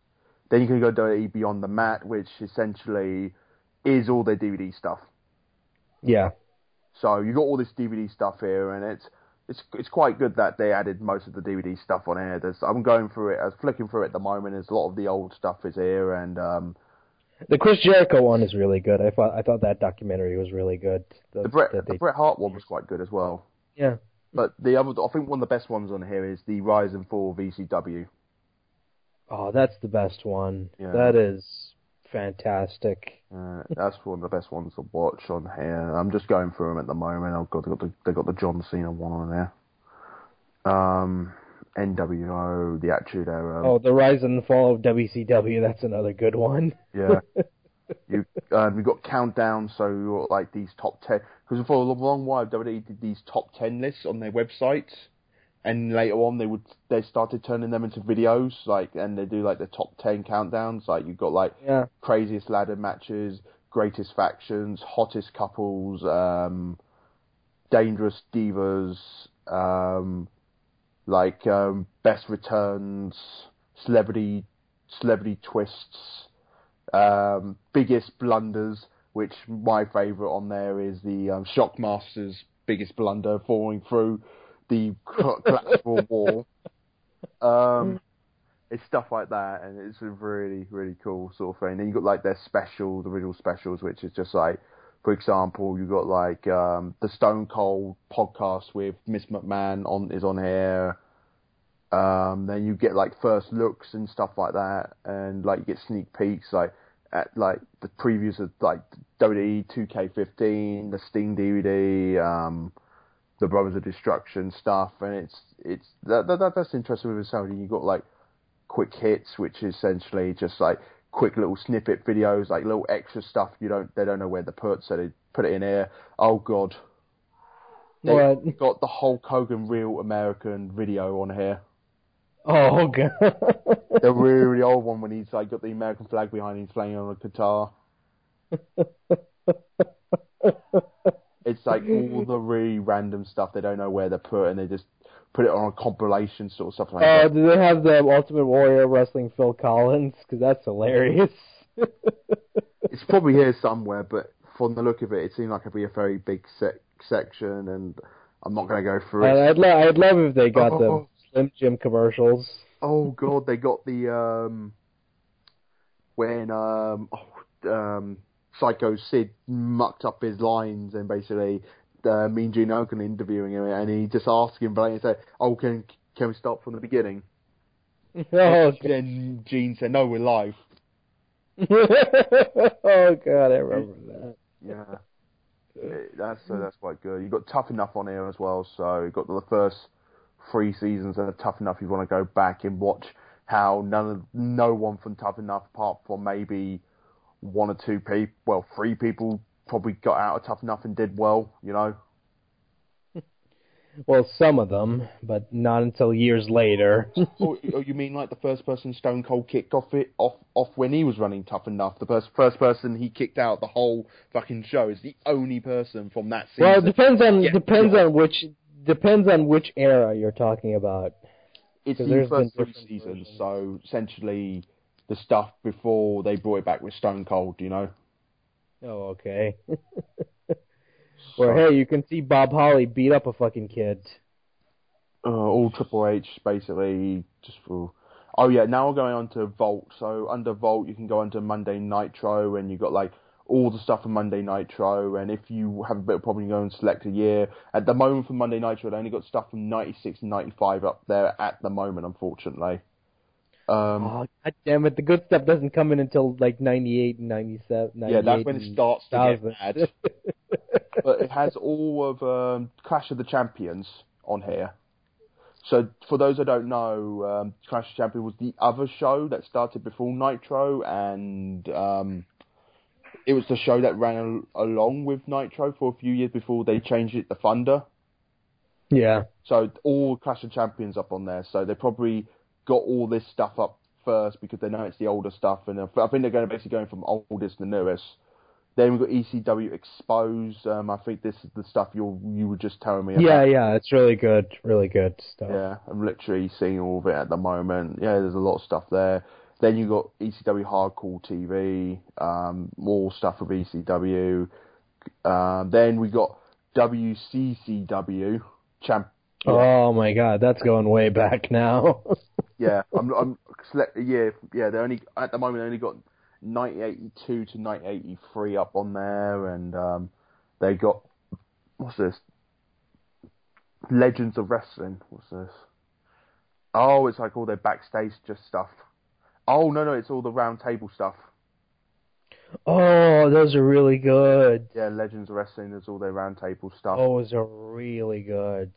Then you can go to Beyond the Mat, which essentially is all their DVD stuff. Yeah. So you got all this DVD stuff here, and it's it's it's quite good that they added most of the DVD stuff on here. There's, I'm going through it, I was flicking through it at the moment. There's a lot of the old stuff is here, and um, The Chris Jericho one is really good. I thought I thought that documentary was really good. the Bret that the Bret Hart one was quite good as well. yeah. But the other, I think one of the best ones on here is the Rise and Fall VCW. Oh, that's the best one. Yeah. That is fantastic. Uh, that's one of the best ones to watch on here. I'm just going through them at the moment. I've got, they got the they got the John Cena one on there. Um, NWO, the Attitude Era. Oh, the rise and fall of WCW. That's another good one. Yeah. [LAUGHS] you um, you got countdown, so you got like these top ten. Because for a long while, WWE did these top ten lists on their website, and later on they would they started turning them into videos, like and they do like the top ten countdowns. Like you've got like Yeah. craziest ladder matches, greatest factions, hottest couples, um, dangerous divas, um, like um, best returns, celebrity celebrity twists, um, biggest blunders. Which my favourite on there is the um, Shockmaster's biggest blunder falling through the co- [LAUGHS] collapsible wall. Um, it's stuff like that, and it's a really, really cool sort of thing. Then you got like their specials, the original specials, which is just like, for example, you've got like um, the Stone Cold podcast with Miss McMahon on is on here. Um, then you get like first looks and stuff like that, and like you get sneak peeks like at like the previews of like WWE 2K15, the Sting DVD, um, the Brothers of Destruction stuff, and it's it's that, that that's interesting with itself. You've got like quick hits, which is essentially just like quick little snippet videos, like little extra stuff you don't they don't know where to put, so they put it in here. Oh god, they What? got the Hulk Hogan Real American video on here. Oh [LAUGHS] god. The really, really old one when he's like got the American flag behind, him, he's playing on a guitar. [LAUGHS] It's like all the really random stuff they don't know where to put, and they just put it on a compilation sort of stuff like that. Oh, that. do they have the Ultimate Warrior wrestling Phil Collins? Because that's hilarious. [LAUGHS] It's probably here somewhere, but from the look of it, it seemed like it'd be a very big sec- section, and I'm not going to go through it. I'd, lo- I'd love if they got the Oh. Slim Jim commercials. Oh god, they got the um when um oh, um Psycho Sid mucked up his lines and basically uh, Mean Gene Okerlund interviewing him and he just asked him blatantly said, "Oh, can can we start from the beginning?" [LAUGHS] Oh, Then Gene said, "No, we're live." [LAUGHS] oh god, I remember that. Yeah, [LAUGHS] It- that's so that's quite good. You got Tough Enough on here as well, so you got the first three seasons of Tough Enough. You want to go back and watch how none of no one from Tough Enough, apart from maybe one or two people, well, three people, probably got out of Tough Enough and did well. You know, [LAUGHS] Well, some of them, but not until years later. or, [LAUGHS] or oh, oh, you mean like the first person Stone Cold kicked off it off off when he was running Tough Enough? The first first person he kicked out the whole fucking show is the only person from that season. well, it depends on Yeah, depends yeah. on which depends on which era you're talking about. It's the first three seasons, versions. so essentially the stuff before they brought it back with Stone Cold, you know. Oh, okay. [LAUGHS] Where hey, you can see Bob Holly beat up a fucking kid. uh, all Triple H basically just for. Oh yeah, now we're going on to Vault. So under Vault, you can go onto Monday Nitro, and you got like all the stuff from Monday Nitro. And if you have a bit of problem, you go and select a year. At the moment, for Monday Nitro, they only got stuff from '96 and '95 up there at the moment, unfortunately. Um, oh, god damn it! The good stuff doesn't come in until like '98 and '97. yeah, that's when it starts to get bad. [LAUGHS] but it has all of um, Clash of the Champions on here. So for those that don't know, um, Clash of Champions was the other show that started before Nitro, and um, it was the show that ran al- along with Nitro for a few years before they changed it to Thunder. yeah. So all Clash of Champions up on there. So they probably got all this stuff up first because they know it's the older stuff, and I think they're going to basically going from oldest to newest. Then we've got ECW Exposed. Um, I think this is the stuff you you were just telling me about. Yeah, yeah, it's really good, really good stuff. Yeah, I'm literally seeing all of it at the moment. Yeah, there's a lot of stuff there. Then you got ECW Hardcore TV, um, more stuff with ECW. Um, then we got WCCW Champ. Oh my god, that's going way back now. [LAUGHS] Yeah, I'm, I'm select. Yeah, yeah. They only at the moment they only got 1982 to 1983 up on there, and um, they got what's this? Legends of Wrestling. What's this? Oh, it's like all their backstage just stuff. Oh no, no, it's all the round table stuff. Oh, those are really good. Yeah, Legends of Wrestling. There's all their roundtable stuff. Those are really good.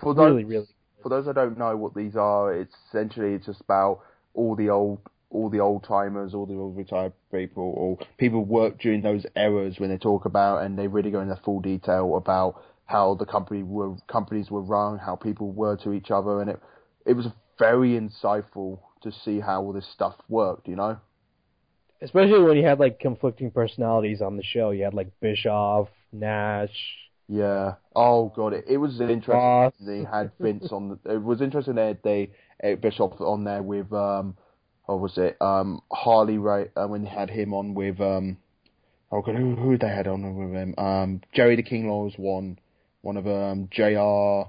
for those, Really, really. For those that don't know what these are, it's essentially it's just about all the old all the old timers, all the old retired people, or people worked during those eras when they talk about and they really go into full detail about how the company were companies were run, how people were to each other, and it it was very insightful to see how all this stuff worked. You know. Especially when you had like conflicting personalities on the show. You had like Bischoff, Nash. Yeah. Oh god, it, it was interesting. Ross. They had Vince on. The, it was interesting. They had they Eric Bischoff on there with um, what was it? Um, Harley Race uh, when they had him on with um, oh god, who who they had on with him? Um, Jerry the King Law was one, one of um, Jr.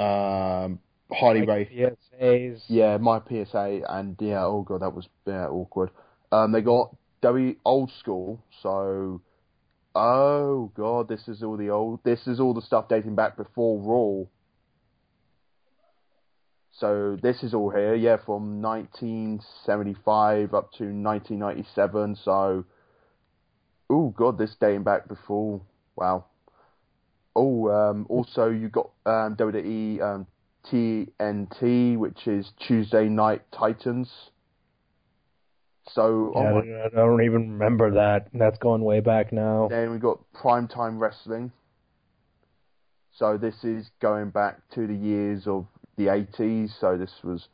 Um, Harley Race. PSAs. Yeah, my PSA, and yeah, oh god, that was yeah, awkward. Um, they got W old school, so oh god, this is all the old, this is all the stuff dating back before Raw. So this is all here, yeah, from 1975 up to 1997. So, oh god, this dating back before, wow. Oh, um, also you got um, WWE um, TNT, which is Tuesday Night Titans. So, Yeah, oh I, my, don't, I don't even remember that. That's going way back now. then we got Primetime Wrestling. So this is going back to the years of the 80s. So this was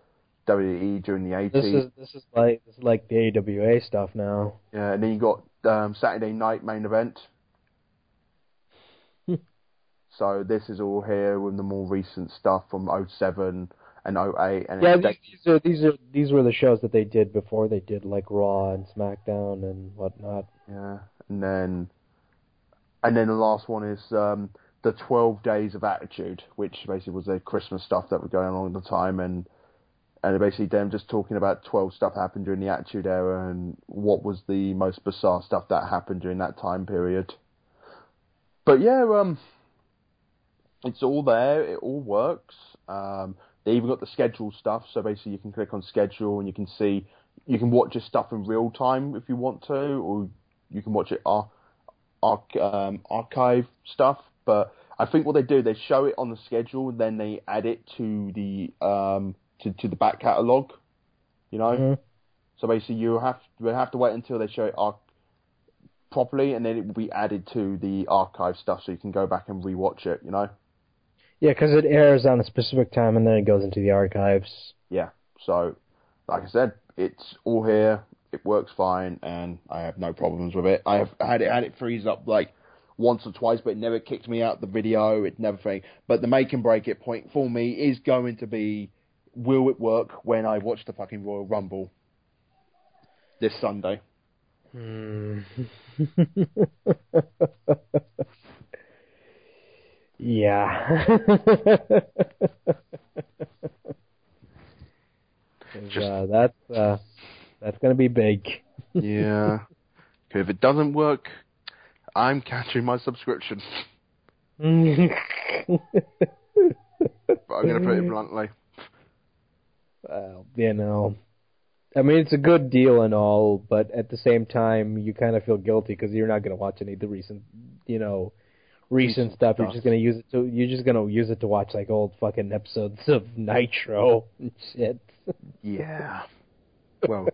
WWE during the 80s. This is this is like this is like the AWA stuff now. Yeah, and then you got um, Saturday Night Main Event. [LAUGHS] so this is all here with the more recent stuff from 07 and 08. And Yeah, these, these are these are these were the shows that they did before they did like Raw and SmackDown and whatnot. Yeah, and then and then the last one is um, the Twelve Days of Attitude, which basically was the Christmas stuff that was going on at the time, and and basically them just talking about twelve stuff happened during the Attitude Era and what was the most bizarre stuff that happened during that time period. But yeah, um, it's all there. It all works. Um, they even got the schedule stuff, so basically you can click on schedule and you can see you can watch your stuff in real time if you want to, or you can watch it ar- arch- um, archive stuff. But I think what they do, they show it on the schedule, and then they add it to the um, to to the back catalog. You know, Mhm. so basically you have you have to wait until they show it arch- properly, and then it will be added to the archive stuff, so you can go back and rewatch it. You know. Yeah, because it airs on a specific time and then it goes into the archives. yeah. So, like I said, it's all here. It works fine, and I have no problems with it. I have had it had it freeze up like once or twice, but it never kicked me out the video. It never thing. But the make and break it point for me is going to be will it work when I watch the fucking Royal Rumble this Sunday? Hmm. [LAUGHS] yeah. [LAUGHS] Just- uh, that's uh, that's gonna be big. Yeah. 'Cause if it doesn't work, I'm catching my subscription. [LAUGHS] But I'm going to put it bluntly. Well, you know, I mean, it's a good deal and all, but at the same time, you kind of feel guilty because you're not going to watch any of the recent, you know, recent stuff. You're just going to use it to you're just going to use it to watch like old fucking episodes of [LAUGHS] Nitro [LAUGHS] and shit. Yeah. [LAUGHS] Well,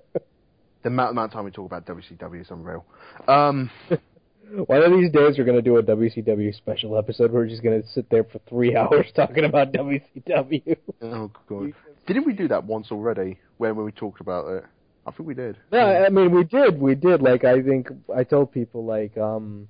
the amount, amount of time we talk about WCW is unreal. Um, One of these days, we're going to do a WCW special episode. Where we're just going to sit there for three hours talking about WCW. oh god, didn't we do that once already? When when we talked about it, I think we did. No, I mean we did, we did. Like I think I told people like um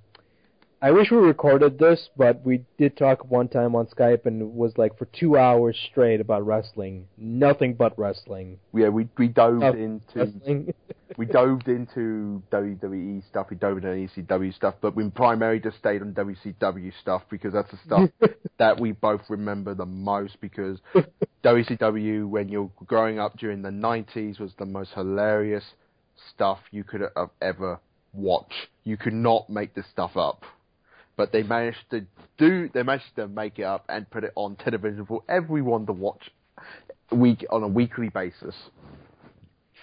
I wish we recorded this, but we did talk one time on Skype and it was like for two hours straight about wrestling. Nothing but wrestling. Yeah, we we dove Oh, into [LAUGHS] we dove into WWE stuff, we dove into ECW stuff, but we primarily just stayed on WCW stuff because that's the stuff [LAUGHS] that we both remember the most because [LAUGHS] WCW when you're growing up during the 90s was the most hilarious stuff you could have ever watched. You could not make this stuff up. But they managed to do, they managed to make it up and put it on television for everyone to watch week on a weekly basis.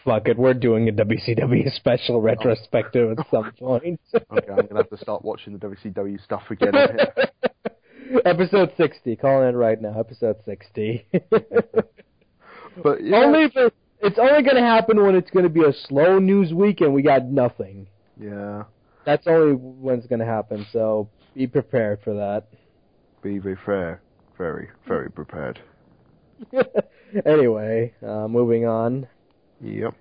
fuck it, we're doing a WCW special retrospective at some [LAUGHS] point. Okay, I'm gonna have to start watching the WCW stuff again. [LAUGHS] episode sixty, calling it right now. Episode sixty. [LAUGHS] but yeah, only if it, it's only going to happen when it's going to be a slow news week and we got nothing. yeah, That's only when it's going to happen. So be prepared for that. be very fair, very, very prepared. [LAUGHS] anyway, uh, moving on. Yep.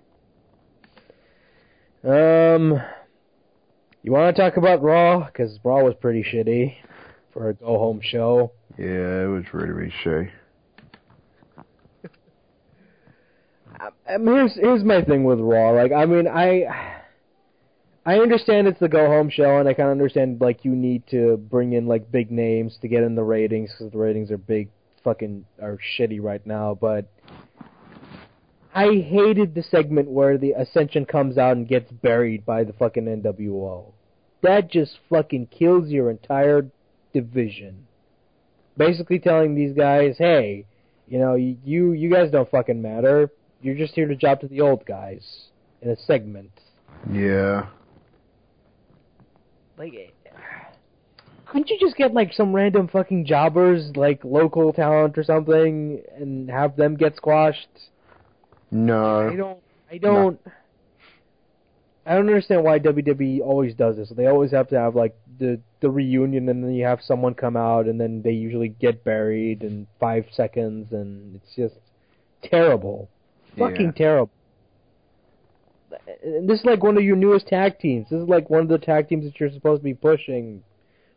Um, you want to talk about Raw? Because Raw was pretty shitty for a go home show. Yeah, it was really, really shitty. I [LAUGHS] mean, here's here's my thing with Raw. Like, I mean, I I understand it's the go home show, and I kind of understand like you need to bring in like big names to get in the ratings because the ratings are big, fucking are shitty right now. But I hated the segment where the Ascension comes out and gets buried by the fucking NWO. That just fucking kills your entire division. Basically telling these guys, hey, you know, you you guys don't fucking matter. You're just here to job to the old guys in a segment. Yeah. Like, eh, couldn't you just get like some random fucking jobbers, like local talent or something, and have them get squashed? No. I don't. I don't. I don't understand why WWE always does this. They always have to have like the the reunion, and then you have someone come out, and then they usually get buried in five seconds, and it's just terrible, fucking terrible. And This is like one of your newest tag teams. This is like one of the tag teams that you're supposed to be pushing,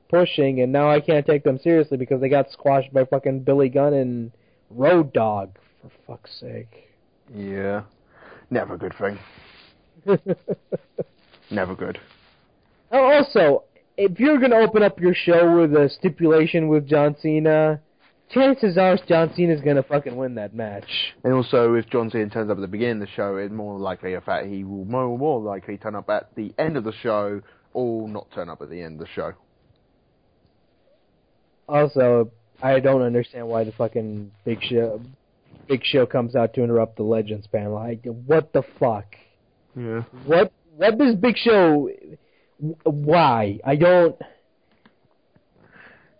pushing, and now I can't take them seriously because they got squashed by fucking Billy Gunn and Road Dog. For fuck's sake. Yeah. Never a good thing. [LAUGHS] Never good. Oh, also, if you're gonna open up your show with a stipulation with John Cena, chances are John Cena's gonna fucking win that match. And also, if John Cena turns up at the beginning of the show, it's more likely a fact he will more, more likely turn up at the end of the show or not turn up at the end of the show. Also, I don't understand why the fucking Big Show, Big Show comes out to interrupt the Legends panel. I, what the fuck? Yeah. What? What does Big Show? Why? I don't.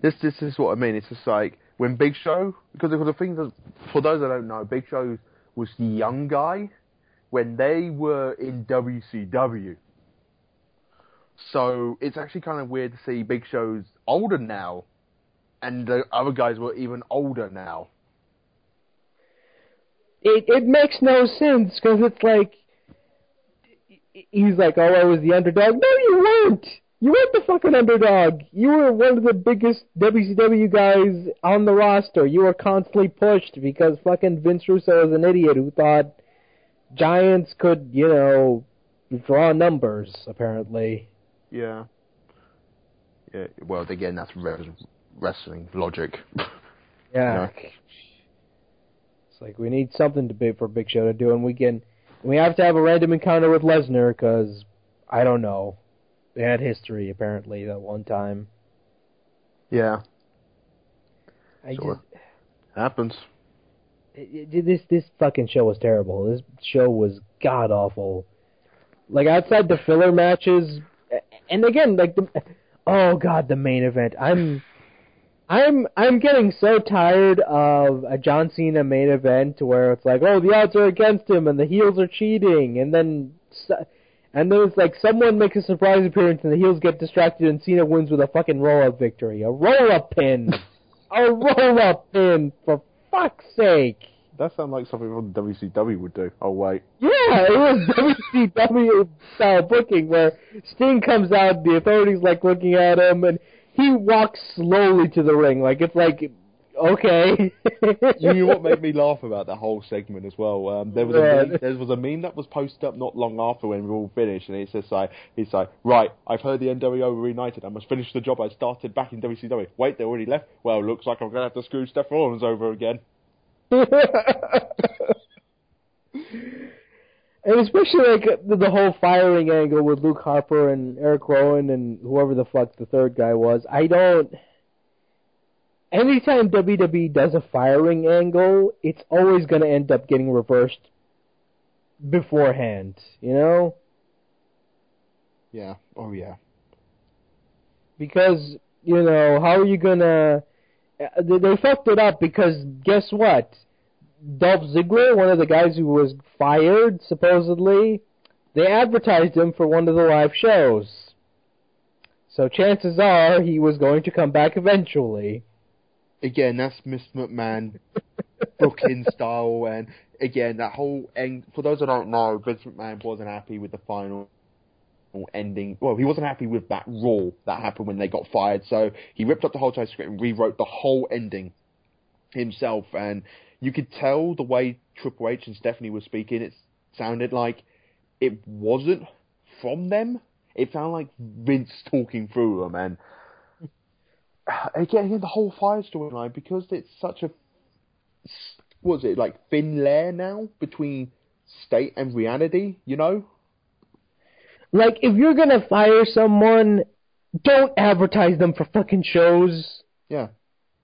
This this is what I mean. It's just like when Big Show because the thing that for those that don't know, Big Show was the young guy when they were in WCW. So it's actually kind of weird to see Big Show's older now, and the other guys were even older now. it it makes no sense because it's like he's like, oh, I was the underdog. No, you weren't. You weren't the fucking underdog. You were one of the biggest WCW guys on the roster. You were constantly pushed because fucking Vince Russo was an idiot who thought Giants could, you know, draw numbers. Apparently, Yeah. Yeah. Well, again, that's re- wrestling logic. [LAUGHS] yeah. It's like we need something to be for Big Show to do, and we can. We have to have a random encounter with Lesnar because I don't know. They had history apparently that one time. yeah. I Sure. just Happens. it, it, this this fucking show was terrible. This show was god awful. Like outside the filler matches, and again, like the oh god, the main event. I'm I'm I'm getting so tired of a John Cena main event where it's like, oh, the odds are against him and the heels are cheating, and then and then it's like someone makes a surprise appearance and the heels get distracted and Cena wins with a fucking roll up victory, a roll up pin, [LAUGHS] a roll up pin for fuck's sake. That sounds like something from WCW would do. Oh wait. Yeah, it was [LAUGHS] WCW style booking where Sting comes out, the authorities like looking at him, and he walks slowly to the ring. Like it's like, okay. [LAUGHS] you know what made me laugh about that whole segment as well? Um, there was a meme, there was a meme that was posted up not long after when we were all finished, and it's just like he's like, right, I've heard the NWO were reunited. I must finish the job I started back in WCW. Wait, they already left. Well, looks like I'm gonna have to screw Seth Rollins over again. [LAUGHS] and especially like the, the whole firing angle with Luke Harper and Eric Rowan and whoever the fuck the third guy was. I don't. Anytime WWE does a firing angle, it's always going to end up getting reversed beforehand. You know, Yeah. Oh yeah. because you know how are you gonna? uh, They, they fucked it up because guess what? Dolph Ziggler, one of the guys who was fired supposedly, they advertised him for one of the live shows. So chances are he was going to come back eventually. Again, that's Miss McMahon booking style, and again that whole end. For those that don't know, Vince McMahon wasn't happy with the final ending. Well, he wasn't happy with that Raw that happened when they got fired, so he ripped up the whole script and rewrote the whole ending himself. And you could tell the way Triple H and Stephanie were speaking, it sounded like it wasn't from them. It sounded like Vince talking through them, and [SIGHS] again, again the whole fire storyline because it's such a was it like thin layer now between state and reality, you know? Like, if you're gonna fire someone, don't advertise them for fucking shows. Yeah.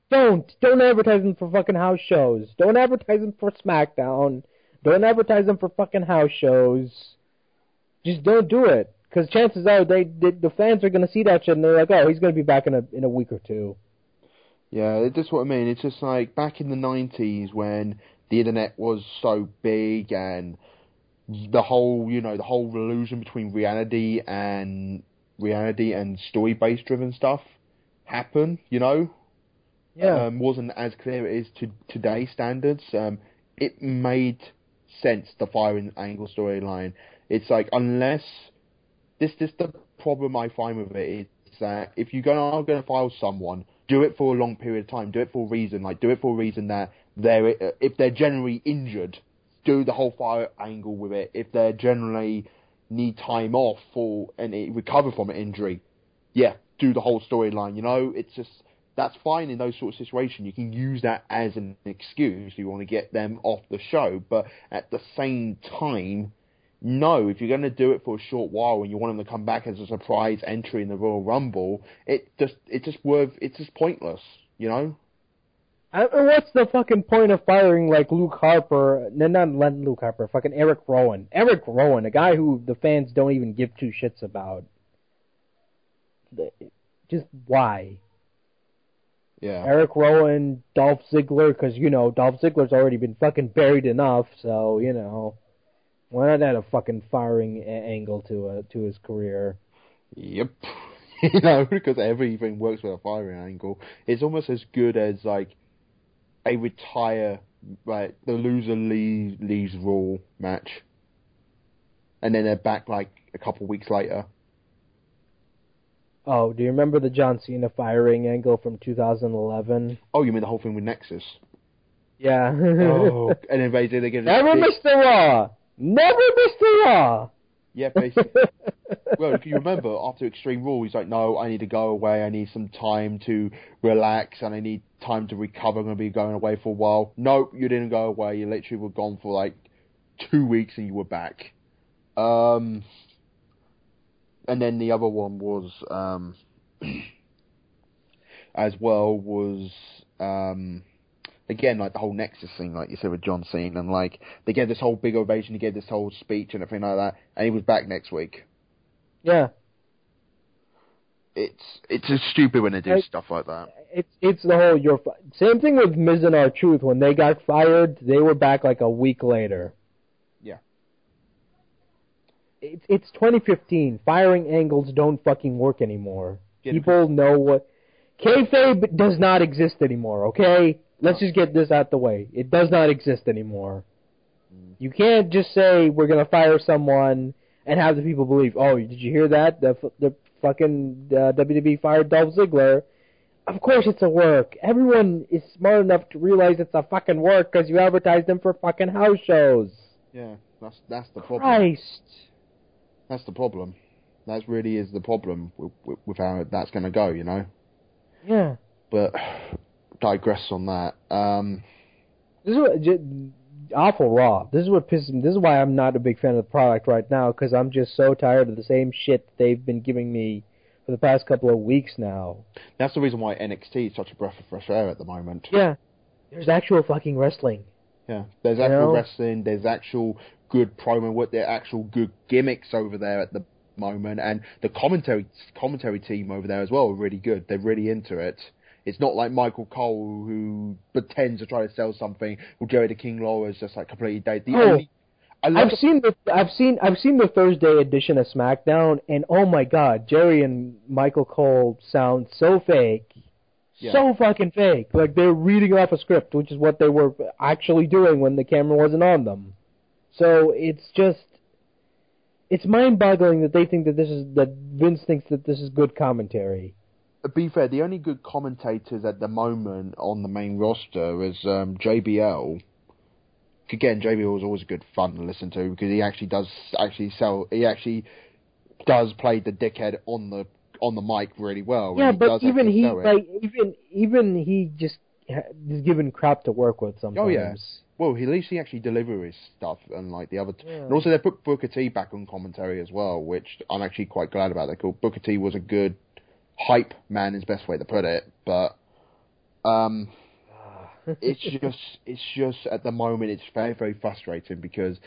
Don't. Don't advertise them for fucking house shows. Don't advertise them for SmackDown. Don't advertise them for fucking house shows. Just don't do it. Because chances are they, they the fans are gonna see that shit and they're like, oh, he's gonna be back in a in a week or two. Yeah, that's what I mean. It's just like back in the nineties when the internet was so big and the whole, you know, the whole illusion between reality and reality and story based driven stuff happened, you know? Yeah. Um, wasn't as clear as to today's standards. Um, it made sense the firing angle storyline. It's like unless this this the problem I find with it is that if you're gonna are gonna file someone, do it for a long period of time. Do it for a reason. Like do it for a reason that they're if they're generally injured, do the whole fire angle with it. If they're generally need time off for and recover from an injury, yeah, do the whole storyline. You know, it's just that's fine in those sort of situations. You can use that as an excuse. You want to get them off the show, but at the same time, no. If you're going to do it for a short while and you want them to come back as a surprise entry in the Royal Rumble, it just it's just worth it's just pointless. You know. I uh, what's the fucking point of firing like Luke Harper? No, not Luke Harper. Fucking Eric Rowan. Eric Rowan, a guy who the fans don't even give two shits about. The- Just why? Yeah. Eric Rowan, Dolph Ziggler, because you know Dolph Ziggler's already been fucking buried enough, so you know why not add a fucking firing a- angle to uh, to his career? Yep. [LAUGHS] you know, because everything works with a firing angle. It's almost as good as like a retire, like the loser leaves, leaves rule match, and then they're back like a couple weeks later. Oh, do you remember the John Cena firing angle from 2011? Oh, you mean the whole thing with Nexus? Yeah. [LAUGHS] oh, and then they did again. Never missed a Raw. Never missed a Raw. Yeah, [LAUGHS] basically. well, if you remember, after Extreme Rules, he's like, no, I need to go away. I need some time to relax, and I need time to recover. I'm going to be going away for a while. Nope, you didn't go away. You literally were gone for like two weeks, and you were back. Um, and then the other one was, um, [CLEARS THROAT] as well, was um, again like the whole Nexus thing, like you said with John Cena, and like they gave this whole big ovation, he gave this whole speech and everything like that, and he was back next week. Yeah. It's it's just stupid when they do stuff like that. It's it's the whole you're same thing with Miz and R-Truth when they got fired they were back like a week later. Yeah. It's it's 2015. Firing angles don't fucking work anymore. Yeah, People know what kayfabe does not exist anymore. Okay, let's just get this out the way. It does not exist anymore. Mm. You can't just say we're gonna fire someone and have the people believe. Oh, did you hear that? The the fucking uh, WWE fired Dolph Ziggler. Of course it's a work. Everyone is smart enough to realize it's a fucking work because you advertise them for fucking house shows. Yeah, that's that's the problem. Christ. That's the problem. That really is the problem with, with, with how that's going to go, you know. Yeah. But digress on that. Um, This is what j- awful raw. This is what pisses me. This is why I'm not a big fan of the product right now because I'm just so tired of the same shit they've been giving me for the past couple of weeks now. that's the reason why NXT is such a breath of fresh air at the moment. Yeah. There's actual fucking wrestling. Yeah, there's You actual know? wrestling. There's actual good promo, with their actual good gimmicks over there at the moment, and the commentary commentary team over there as well are really good. They're really into it. It's not like Michael Cole who pretends to try to sell something, or Jerry the King Lawler is just like completely dead. The Oh, only I the- seen the I've seen I've seen the Thursday edition of SmackDown, and oh my God, Jerry and Michael Cole sound so fake, Yeah. so fucking fake. Like they're reading off a script, which is what they were actually doing when the camera wasn't on them. So it's just, it's mind-boggling that they think that this is that Vince thinks that this is good commentary. Be fair, the only good commentators at the moment on the main roster is um, JBL. Again, JBL is always a good fun to listen to because he actually does actually sell. He actually does play the dickhead on the on the mic really well. yeah, but even he like even even he just is given crap to work with sometimes. Oh, yeah. Well, he, at least he actually delivers his stuff, unlike the other. T- Yeah. And also, they put Booker T back on commentary as well, which I'm actually quite glad about. They called Booker T was a good hype man, is the best way to put it. But um, it's just, it's just at the moment, it's very, very frustrating because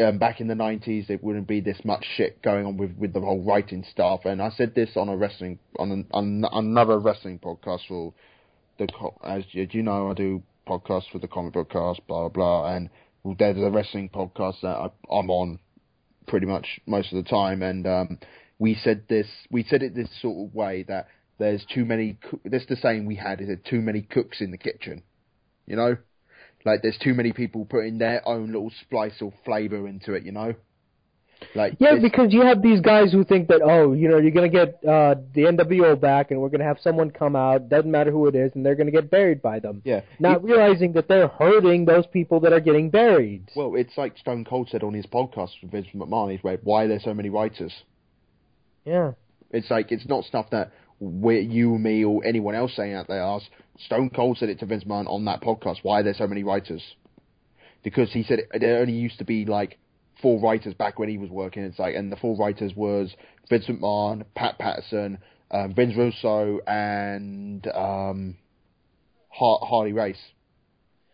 um, back in the 90s, there wouldn't be this much shit going on with, with the whole writing stuff. And I said this on a wrestling, on, an, on another wrestling podcast for the, as you, you know, I do podcasts for the comic book cast, blah, blah, blah. And there's a wrestling podcast that I, I'm on pretty much most of the time. And, um, we said this, we said it this sort of way that there's too many, that's the saying we had, is there too many cooks in the kitchen? You know? Like there's too many people putting their own little splice or flavour into it, you know? Like Yeah, this- because you have these guys who think that oh, you know, you're gonna get uh, the NWO back, and we're gonna have someone come out, doesn't matter who it is, and they're gonna get buried by them. yeah. Not realizing that they're hurting those people that are getting buried. Well, it's like Stone Cold said on his podcast with Vince McMahon. He's like, why are there so many writers? Yeah. It's like it's not stuff that we you, me, or anyone else saying out there. Asked. Stone Cold said it to Vince McMahon on that podcast. Why are there so many writers? Because he said it, there only used to be like four writers back when he was working. It's like, and the four writers was Vince McMahon, Pat Patterson, um, Vince Russo, and um, Har- Harley Race.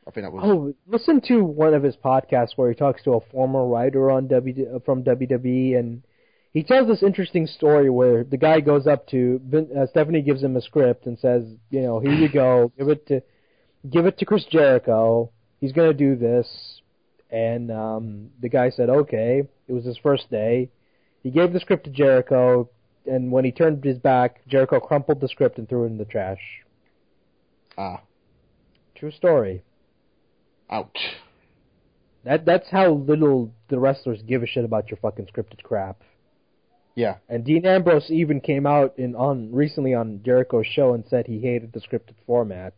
I think that was. Oh, listen to one of his podcasts where he talks to a former writer on W from WWE, and he tells this interesting story where the guy goes up to Vin- uh, Stephanie, gives him a script and says, you know, here you go, give it to, give it to Chris Jericho. He's gonna do this, and um, the guy said, okay. It was his first day. He gave the script to Jericho, and when he turned his back, Jericho crumpled the script and threw it in the trash. Ah, True story. ouch. That that's how little the wrestlers give a shit about your fucking scripted crap. Yeah. And Dean Ambrose even came out in on recently on Jericho's show and said he hated the scripted format.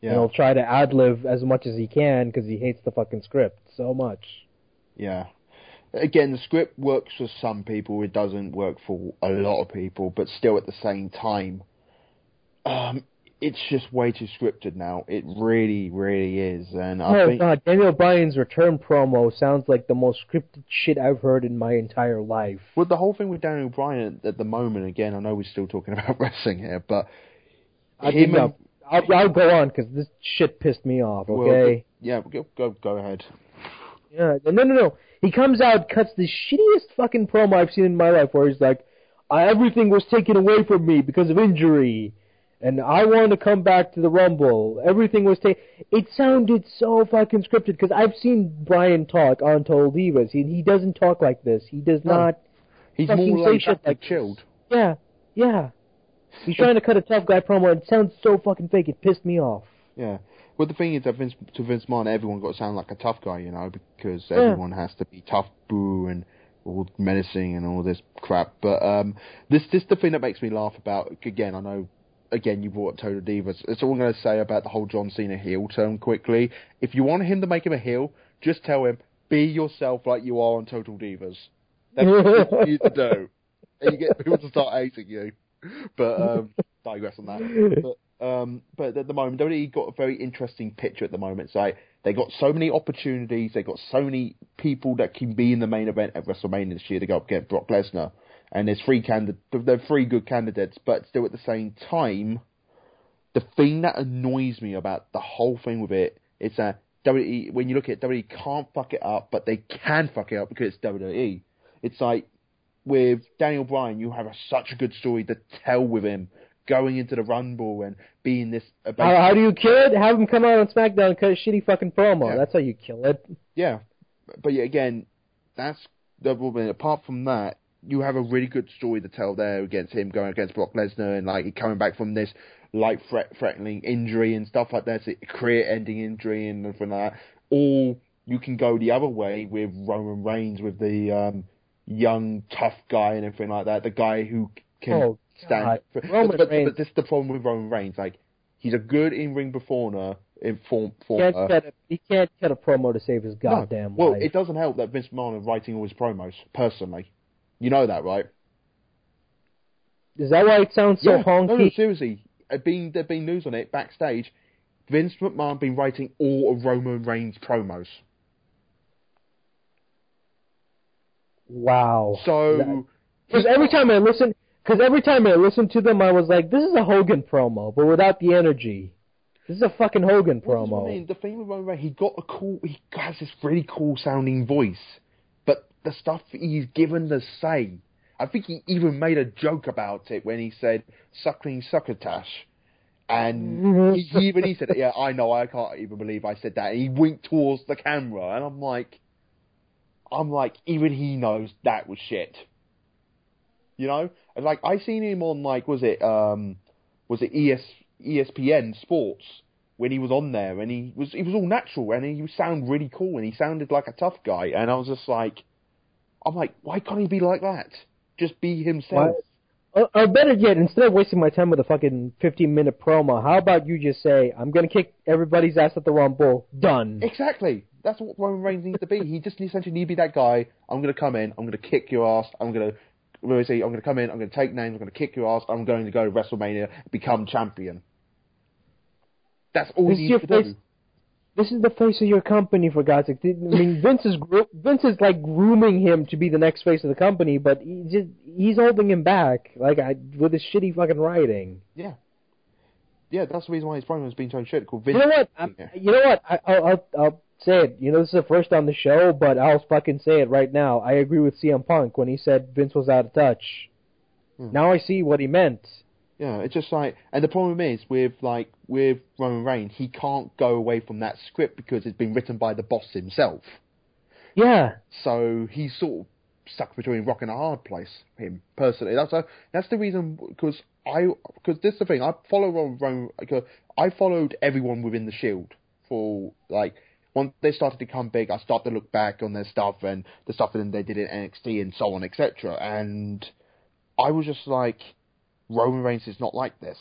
Yeah. And he'll try to ad lib as much as he can because he hates the fucking script so much. Yeah. Again, the script works for some people. It doesn't work for a lot of people. But still, at the same time, um, it's just way too scripted now. It really, really is. And I oh think, god, Daniel Bryan's return promo sounds like the most scripted shit I've heard in my entire life. well, the whole thing with Daniel Bryan at the moment. Again, I know we're still talking [LAUGHS] about wrestling here, but I him and- I'll, I'll go on because this shit pissed me off. well, Okay. yeah, go go go ahead. Yeah, no, no, no. He comes out, cuts the shittiest fucking promo I've seen in my life, where he's like, "Uh, "Everything was taken away from me because of injury, and I want to come back to the Rumble. Everything was taken." It sounded so fucking scripted because I've seen Bryan talk on Total Divas. He he doesn't talk like this. He does No. not. He's more say shit like chilled. Yeah, yeah. He's trying to cut a tough guy promo, and it sounds so fucking fake. It pissed me off. Yeah. Well, the thing is that Vince, to Vince McMahon, everyone got to sound like a tough guy, you know, because Yeah. everyone has to be tough, boo, and all menacing and all this crap. But um, this this the thing that makes me laugh about. Again, I know. Again, you brought up Total Divas. That's all I'm going to say about the whole John Cena heel turn quickly. If you want him to make him a heel, just tell him, be yourself like you are on Total Divas. That's what you need to do. And you get people to start hating you. But um, digress on that. But um, but at the moment, WWE got a very interesting picture at the moment. It's like they got so many opportunities, they got so many people that can be in the main event at WrestleMania this year to go up against Brock Lesnar, and there's three candid- they're three good candidates, but still at the same time, the thing that annoys me about the whole thing with it is that WWE, when you look at it, WWE, can't fuck it up, but they can fuck it up because it's WWE. It's like with Daniel Bryan, you have a, such a good story to tell with him going into the Rumble and being this. How, how do you kill it? Have him come out on SmackDown and cut a shitty fucking promo. Yeah. That's how you kill it. Yeah, but yeah, again, that's the. Apart from that, you have a really good story to tell there against him going against Brock Lesnar and like coming back from this life threat threatening injury and stuff like that, so career ending injury and everything like that. Or you can go the other way with Roman Reigns with the um, young tough guy and everything like that, the guy who can Oh, stand. For, Roman but, but, Reigns. but this is the problem with Roman Reigns. Like he's a good in ring performer. In form, Can't a, he can't cut a promo to save his goddamn Well, life. it doesn't help that Vince McMahon is writing all his promos personally. You know that, right? Is that why it sounds so yeah. honky? No, no, seriously. Uh, Being there've been news on it backstage. Vince McMahon been writing all of Roman Reigns promos. Wow. So Because [LAUGHS] every time I listen, because every time I listened to them, I was like, "This is a Hogan promo, but without the energy. This is a fucking Hogan promo." I mean? The thing with Roman Reigns, he got a cool. He has this really cool sounding voice, the stuff he's given to say, I think he even made a joke about it when he said "suckling succotash," and he, [LAUGHS] even he said, "Yeah, I know. I can't even believe I said that." And he winked towards the camera, and I'm like, I'm like, even he knows that was shit. You know, and like I seen him on like was it um was it ES ESPN Sports when he was on there and he was he was all natural and he would sound really cool and he sounded like a tough guy and I was just like I'm like why can't he be like that? Just be himself. Or, or better yet, instead of wasting my time with a fucking 15 minute promo, how about you just say, I'm going to kick everybody's ass at the Rumble. Done. exactly. That's what Roman Reigns needs to be. He just essentially need to be that guy. I'm gonna come in. I'm gonna kick your ass. I'm gonna what do I say? I'm gonna come in. I'm gonna take names. I'm gonna kick your ass. I'm going to go to WrestleMania become champion. That's all This he needs to do This is the face of your company, for God's sake. I mean, Vince is gro- Vince is like grooming him to be the next face of the company, but he just he's holding him back, like I, with his shitty fucking writing. Yeah. Yeah, that's the reason why his promo has been so shit. Called Vince. You know what? I'm, you know what? I, I'll, I'll I'll say it. You know, this is the first on the show, but I'll fucking say it right now. I agree with CM Punk when he said Vince was out of touch. Hmm. Now I see what he meant. Yeah, it's just like, and the problem is with like with Roman Reigns, he can't go away from that script because it's been written by the boss himself. Yeah, So he's sort of stuck between rock and a hard place. Him personally, that's a, that's the reason because I because this is the thing I follow Roman. Roman because I followed everyone within the Shield for like once they started to come big, I started to look back on their stuff and the stuff that they did in NXT and so on, etc. And I was just like, Roman Reigns is not like this.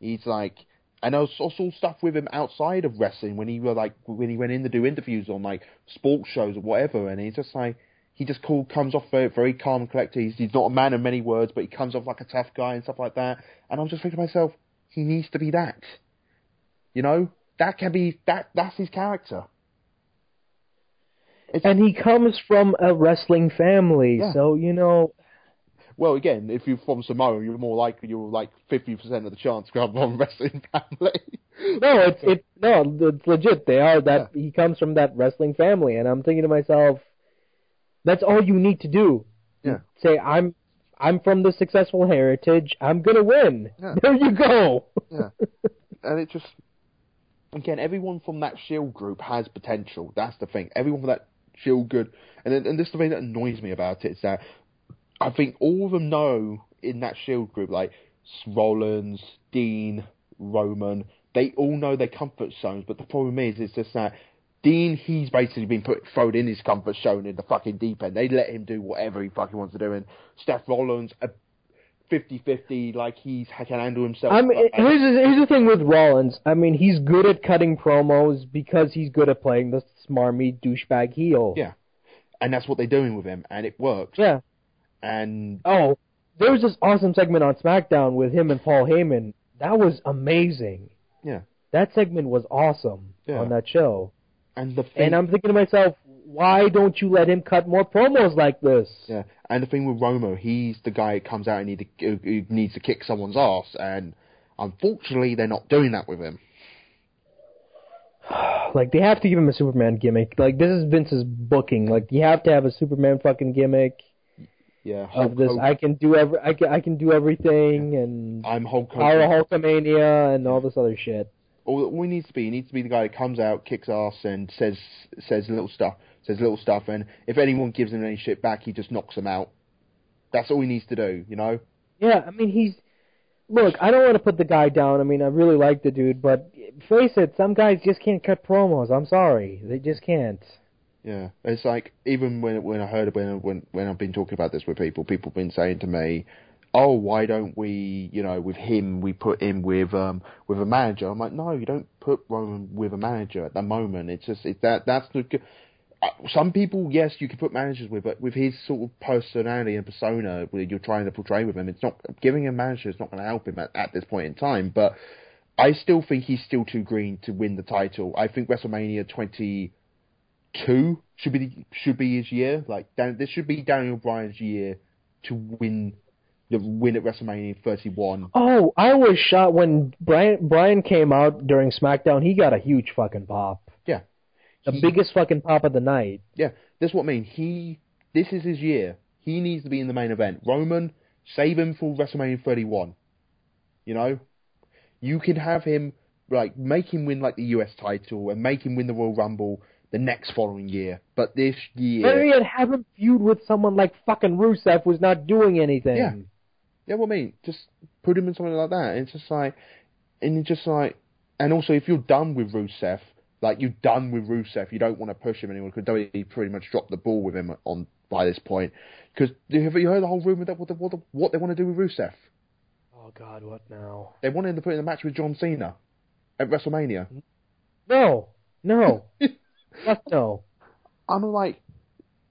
He's like, and I saw stuff with him outside of wrestling when he were like when he went in to do interviews on like sports shows or whatever, and he's just like he just cool comes off very, very calm and collected. He's, he's not a man of many words, but he comes off like a tough guy and stuff like that. And I was just thinking to myself, he needs to be that. You know, that can be that. That's his character. It's, and he comes from a wrestling family, Yeah. so you know. Well, again, if you're from Samoa, you're more likely you're like fifty percent of the chance to have a [LAUGHS] wrestling family. No, it's it no, it's legit. They are that he comes from that wrestling family, and I'm thinking to myself, that's all you need to do. Yeah. Say I'm I'm from the successful heritage. I'm gonna win. Yeah. There you go. Yeah. and it just again, everyone from that Shield group has potential. That's the thing. Everyone from that Shield good, and and this is the thing that annoys me about it is that I think all of them know in that Shield group, like Rollins, Dean, Roman, they all know their comfort zones. But the problem is, it's just that. Dean, he's basically been put thrown in his comfort zone in the fucking deep end. They let him do whatever he fucking wants to do. And Seth Rollins, a 50-50, like he's can handle himself. I mean, here's the, here's the thing with Rollins. I mean, he's good at cutting promos because he's good at playing the smarmy douchebag heel. Yeah. and that's what they're doing with him, and it works. Yeah. And Oh, there was this awesome segment on SmackDown with him and Paul Heyman. That was amazing. Yeah. That segment was awesome Yeah. on that show. and the thing, And I'm thinking to myself, why don't you let him cut more promos like this? yeah, and the thing with Romo, he's the guy who comes out and need to, who- who needs to kick someone's ass, and unfortunately, they're not doing that with him. [SIGHS] like they have to give him a Superman gimmick. Like this is Vince's booking. Like you have to have a Superman fucking gimmick Yeah, of this. Hogan. I can do every. I can. I can do everything and I'm Hulk Power. Hulkamania and all this other shit. all, all he needs to be, he needs to be the guy that comes out, kicks ass, and says says little stuff, says little stuff, and if anyone gives him any shit back, he just knocks them out. That's all he needs to do, you know. Yeah, I mean he's. Look, I don't want to put the guy down. I mean, I really like the dude, but face it, some guys just can't cut promos. I'm sorry, they just can't. Yeah, it's like even when when I heard when when when I've been talking about this with people, people have been saying to me, "Oh, why don't we, you know, with him, we put him with um with a manager?" I'm like, "No, you don't put Roman with a manager at the moment. It's just it, that that's the." uh, Some people, yes, you can put managers with, but with his sort of personality and persona, where you're trying to portray with him, it's not giving him manager is not going to help him at, at this point in time. But I still think he's still too green to win the title. I think WrestleMania 20 two should be should be his year. Like Dan, this should be Daniel Bryan's year to win the win at WrestleMania 31. Oh, I was shot when Bryan Bryan came out during SmackDown. He got a huge fucking pop. Yeah. the He- biggest fucking pop of the night. Yeah, that's what I mean. He this is his year. He needs to be in the main event. Roman, save him for WrestleMania 31. You know, you can have him like make him win like the US title and make him win the Royal Rumble the next following year. But this year, Better yet, have him feud with someone like fucking Rusev who's not doing anything. Yeah. Yeah, what I mean, just put him in something like that. It's just like, and it's just like, and also if you're done with Rusev, like you're done with Rusev, you don't want to push him anymore because WWE pretty much dropped the ball with him on by this point. Because have you heard the whole rumor that what, the, what, the, what they want to do with Rusev? Oh God, what now? They want him to put in a match with John Cena at WrestleMania. No, no, [LAUGHS] fuck no. I'm like,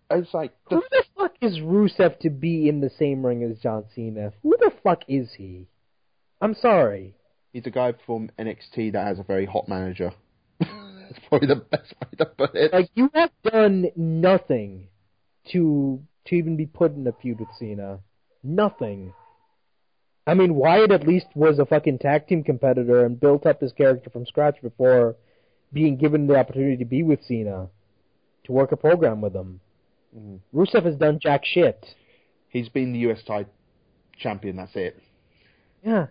it's like the Who the fuck is Rusev to be in the same ring as John Cena? Who the fuck is he? I'm sorry. He's a guy from NXT that has a very hot manager. [LAUGHS] That's probably the best way to put it. Like you have done nothing to to even be put in a feud with Cena. Nothing. I mean, Wyatt at least was a fucking tag team competitor and built up his character from scratch before being given the opportunity to be with Cena, to work a program with him. Mhm. Rusev has done jack shit. He's been the US title champion. That's it, Yeah.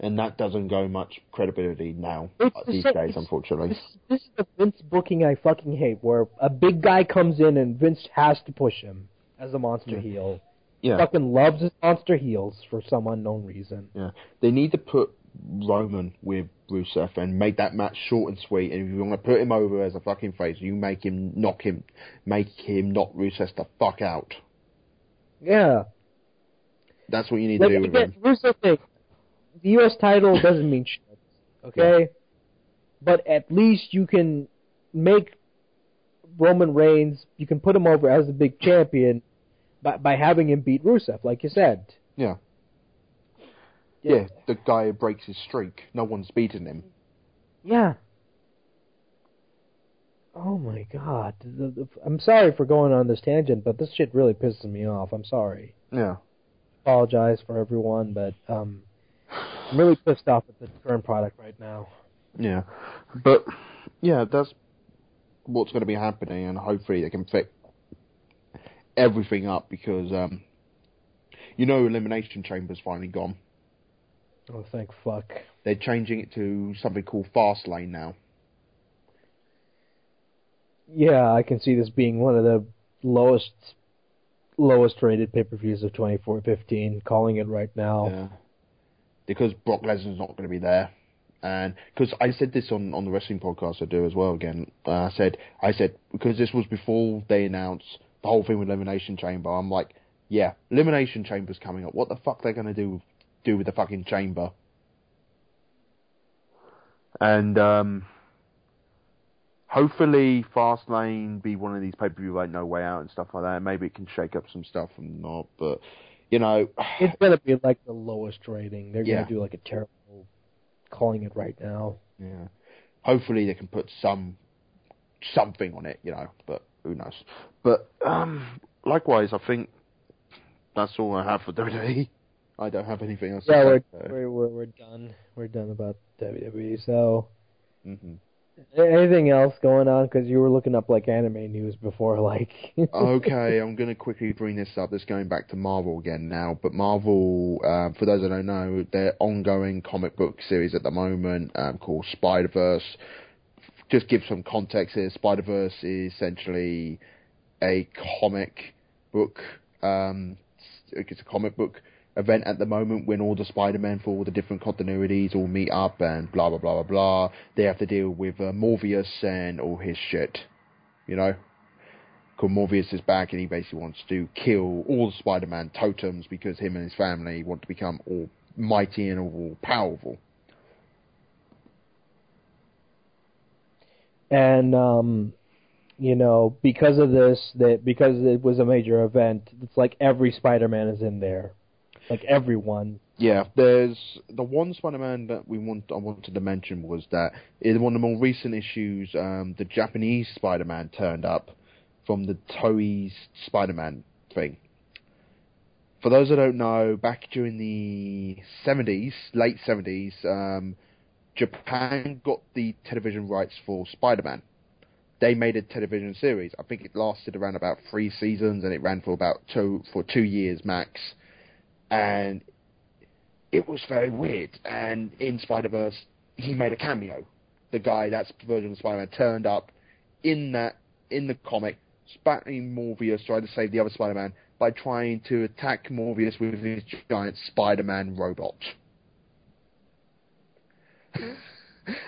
and that doesn't go much credibility now It's uh, the these same- days, unfortunately. This, this is the Vince booking I fucking hate, where a big guy comes in and Vince has to push him as a monster Yeah. heel. Yeah, Fucking loves his monster heels for some unknown reason. yeah. They need to put Roman with Rusev and made that match short and sweet. And if you want to put him over as a fucking face, you make him knock him, make him knock Rusev the fuck out. Yeah. That's what you need Like, to do with again, him. here's the thing. The U.S. title [LAUGHS] doesn't mean shit, okay? But at least you can make Roman Reigns, you can put him over as a big champion by, by having him beat Rusev, like you said. Yeah. Yeah, the guy who breaks his streak. No one's beaten him. Yeah. Oh my god. The, the, I'm sorry for going on this tangent, but this shit really pisses me off. I'm sorry. Yeah. Apologize for everyone, but um, I'm really pissed off at the current product right now. Yeah, but yeah, that's what's going to be happening, and hopefully they can fix everything up because um, you know, Elimination Chamber's finally gone. Oh, thank fuck. They're changing it to something called Fast Lane now. Yeah, I can see this being one of the lowest lowest rated pay per views of 24-15. Calling it right now. Yeah. Because Brock Lesnar's not going to be there. And because I said this on, on the wrestling podcast I do as well again, uh, I said I said because this was before they announced the whole thing with Elimination Chamber. I'm like, yeah, Elimination Chamber's coming up. What the fuck they're going to do do with the fucking chamber? And um, hopefully, Fastlane be one of these pay per view like No Way Out and stuff like that. Maybe it can shake up some stuff and not, but you know, It's gonna be like the lowest rating. They're Yeah. gonna do like a terrible. Calling it right now. Yeah. Hopefully they can put some something on it, you know, but who knows. But um likewise I think that's all I have for [LAUGHS] WWE. I don't have anything else Yeah, to we're, say. we're we're we're done. We're done about WWE. So hmm Anything else going on? Because you were looking up like anime news before, like. [LAUGHS] okay, I'm going to quickly bring this up. This going back to Marvel again now, but Marvel, uh, for those that don't know, their ongoing comic book series at the moment um, called Spider Verse. Just give some context here. Spider Verse is essentially a comic book. Um, it's a comic book event at the moment when all the Spider-Men for all the different continuities all meet up and blah blah blah blah blah. They have to deal with uh, Morbius and all his shit, you know. Because Morbius is back and he basically wants to kill all the Spider-Man totems because him and his family want to become all mighty and all powerful. And um, you know, because of this, that because it was a major event, it's like every Spider-Man is in there, like everyone. Yeah, there's the one Spider-Man that we want. I wanted to mention was that in one of the more recent issues, um, the Japanese Spider-Man turned up from the Toei's Spider-Man thing. For those that don't know, back during the 70s, late 70s, um, Japan got the television rights for Spider-Man they made a television series. I think it lasted around about three seasons and it ran for about two for two years max. And it was very weird. And in Spider Verse, he made a cameo. The guy that's version of Spider Man turned up in that in the comic, spatting Morbius, trying to save the other Spider Man by trying to attack Morbius with his giant Spider Man robot. [LAUGHS]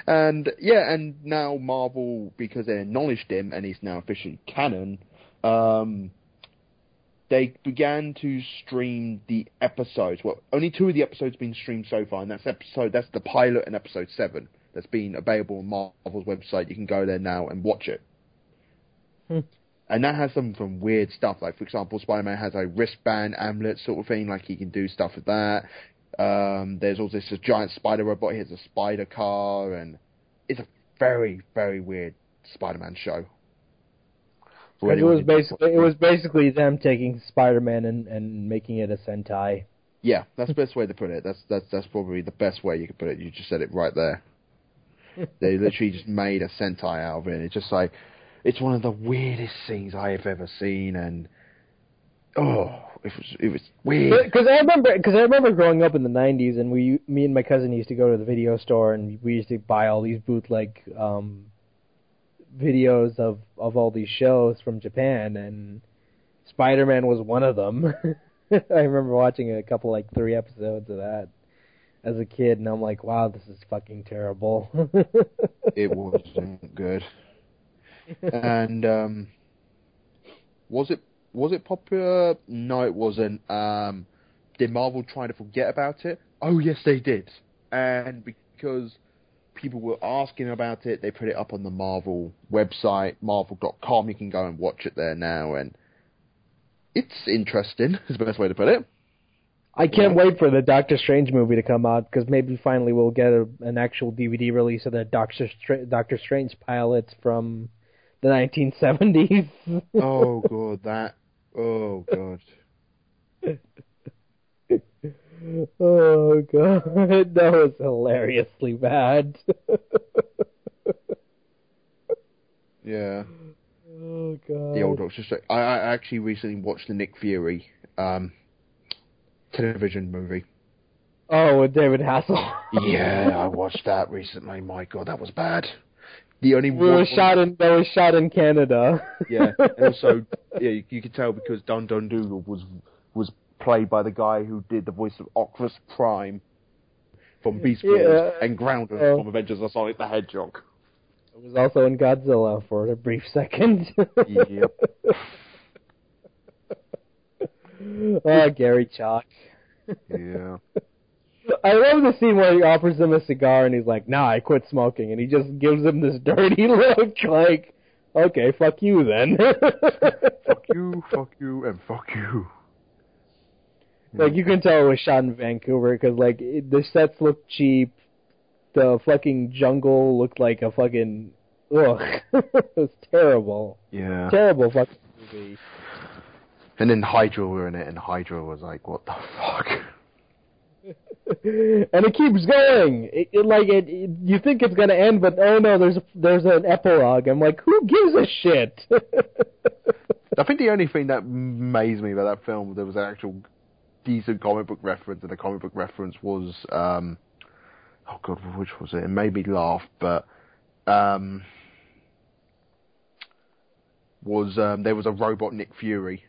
and yeah, and now Marvel, because they acknowledged him and he's now officially canon, um, they began to stream the episodes. Well, only two of the episodes have been streamed so far, and that's episode that's the pilot and episode seven that's been available on Marvel's website. You can go there now and watch it. Hmm. And that has some from weird stuff. Like for example, Spider Man has a wristband amulet sort of thing, like he can do stuff with that. Um, there's also this giant spider robot. He has a spider car, and it's a very, very weird Spider-Man show. Because it was basically it was basically them taking Spider-Man and, and making it a Sentai. Yeah, that's the best way to put it. That's that's that's probably the best way you could put it. You just said it right there. [LAUGHS] they literally just made a Sentai out of it. It's just like it's one of the weirdest things I have ever seen, and oh, it was it was weird. Because I remember because I remember growing up in the '90s, and we, me and my cousin used to go to the video store, and we used to buy all these bootleg um, videos of of all these shows from Japan, and Spider Man was one of them. [LAUGHS] I remember watching a couple like three episodes of that as a kid, and I'm like, wow, this is fucking terrible. [LAUGHS] it wasn't good. And um, was it was it popular? No, it wasn't. Um, did Marvel try to forget about it? Oh yes, they did. And because people were asking about it, they put it up on the Marvel website, marvel.com. You can go and watch it there now, and it's interesting. [LAUGHS] Is the best way to put it. I can't yeah. wait for the Doctor Strange movie to come out because maybe finally we'll get a, an actual DVD release of the Doctor Str- Doctor Strange pilots from the 1970s. oh [LAUGHS] god, that Oh god. [LAUGHS] oh god, [LAUGHS] that was hilariously bad. [LAUGHS] yeah. Oh god. The old Doctor Strange. I, I actually recently watched the Nick Fury um, television movie. Oh, with David Hasselhoff. [LAUGHS] yeah, I watched that recently. My god, that was bad the only it were shot in that was shot in Canada. yeah, and also yeah, you, you could tell because Dum Dum Dugan was was played by the guy who did the voice of Optimus Prime from Beast Wars yeah. and Grounder uh, from Adventures of Sonic the Hedgehog. It was also in Godzilla for a brief second. yep. oh, [LAUGHS] Garry Chalk. yeah. [LAUGHS] I love the scene where he offers him a cigar and he's like, "Nah, I quit smoking," and he just gives him this dirty [LAUGHS] look, like, "Okay, fuck you then." fuck you, fuck you, and fuck you. Like you can tell it was shot in Vancouver because like it, the sets looked cheap. The fucking jungle looked like a fucking ugh. [LAUGHS] it was terrible. Yeah. Terrible fucking movie. And then Hydra were in it, and Hydra was like, "What the fuck." [LAUGHS] and it keeps going. It, it like it, it, you think it's gonna end, but oh no, there's a, there's an epilogue. I'm like, who gives a shit? [LAUGHS] I think the only thing that amazed me about that film, there was an actual decent comic book reference, and the comic book reference was, um, oh god, which was it? It made me laugh, but um, was um, there was a robot Nick Fury.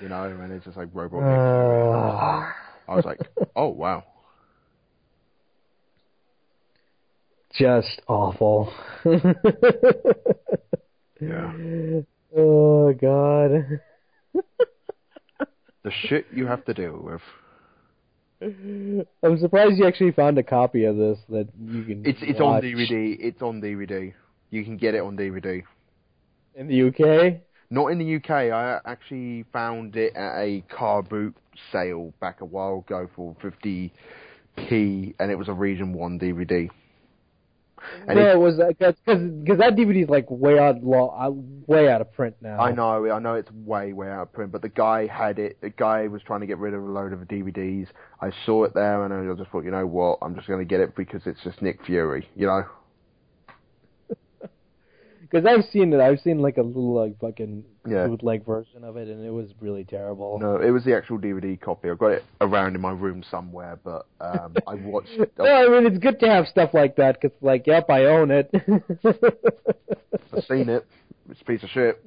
You know, and it's just like robot Nick Fury. Uh, I was like, oh wow. just awful. Yeah. [LAUGHS] Oh god. [LAUGHS] The shit you have to deal with. I'm surprised you actually found a copy of this that you can. It's it's on. DVD. It's on DVD. You can get it on DVD. in the UK. Not in the UK. I actually found it at a car boot sale back a while ago for 50p, and it was a Region One DVD. And it was because because that DVD is like way out uh, way out of print now. I know, I know it's way, way out of print, but the guy had it. The guy was trying to get rid of a load of DVDs. I saw it there, and I just thought, you know what? I'm just going to get it because it's just Nick Fury, you know. Because I've seen it. I've seen like a little like fucking Yeah. bootleg version of it, and it was really terrible. No, it was the actual DVD copy. I've got it around in my room somewhere, but um, I watched. [LAUGHS] It No, I mean it's good to have stuff like that because, like, yep, I own it. [LAUGHS] I've seen it. It's a piece of shit.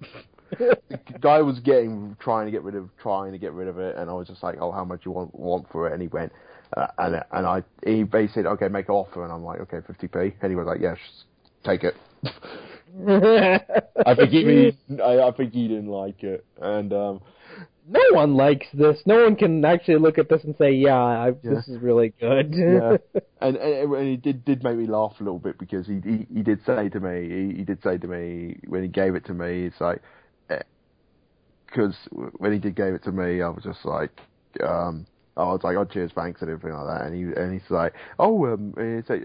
The [LAUGHS] guy was getting trying to get rid of trying to get rid of it, and I was just like, "Oh, how much you want want for it?" And he went, uh, and and I he basically said, "Okay, make an offer," and I'm like, "Okay, 50p," and he was like, "Yes, take it." [LAUGHS] I think he I, I think he didn't like it, and um, no one likes this. No one can actually look at this and say, "Yeah, I, this is really good." yeah, [LAUGHS] and, and and he did did make me laugh a little bit because he he, he did say to me he, he did say to me when he gave it to me it's like because when he did gave it to me I was just like um I was like oh cheers thanks and everything like that and he and he's like oh um he said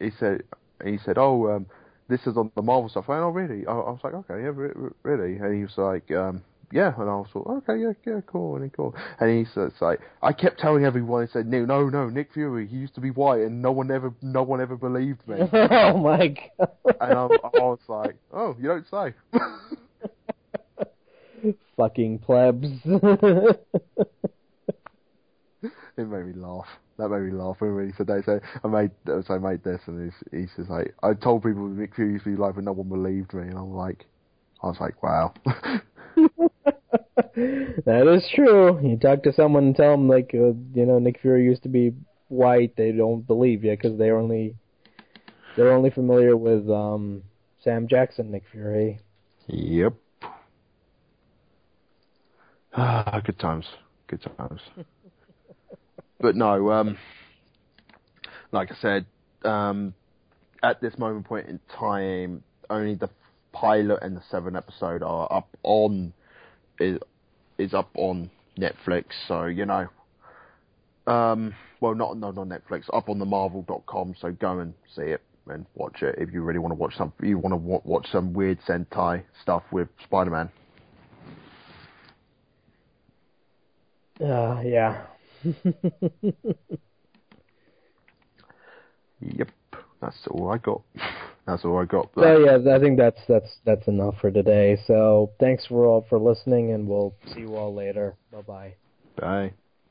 he said he said oh um this is on the Marvel stuff I went, oh really I, I was like okay yeah re- re- really and he was like um yeah, and I was like, okay, yeah, yeah, cool, and cool. And he said, like, I kept telling everyone, he said, no, no, no, Nick Fury, he used to be white, and no one ever, no one ever believed me. [LAUGHS] oh my god! and I, I was like, oh, you don't say. [LAUGHS] Fucking plebs. [LAUGHS] it made me laugh. That made me laugh when he said that. So I made, so I made this, and he's, he says like, I told people Nick Fury used to be like, but no one believed me, and I'm like, I was like, wow. [LAUGHS] that is true. You talk to someone and tell them like, uh, you know, Nick Fury used to be white. They don't believe you because they're only they're only familiar with um Sam Jackson, Nick Fury. Yep. Ah, [SIGHS] good times. Good times. But no, um, like I said, um, at this moment point in time, only the pilot and the seventh episode are up on is is up on Netflix. So you know, um, well, not not on Netflix, up on the Marvel.com. So go and see it and watch it if you really want to watch some. You want to wa- watch some weird Sentai stuff with Spider Man. Uh, yeah. [LAUGHS] Yep, that's all I got. [LAUGHS] That's all I got. So yeah, I think that's that's that's enough for today. So thanks for all for listening, and we'll see you all later. Bye bye. Bye.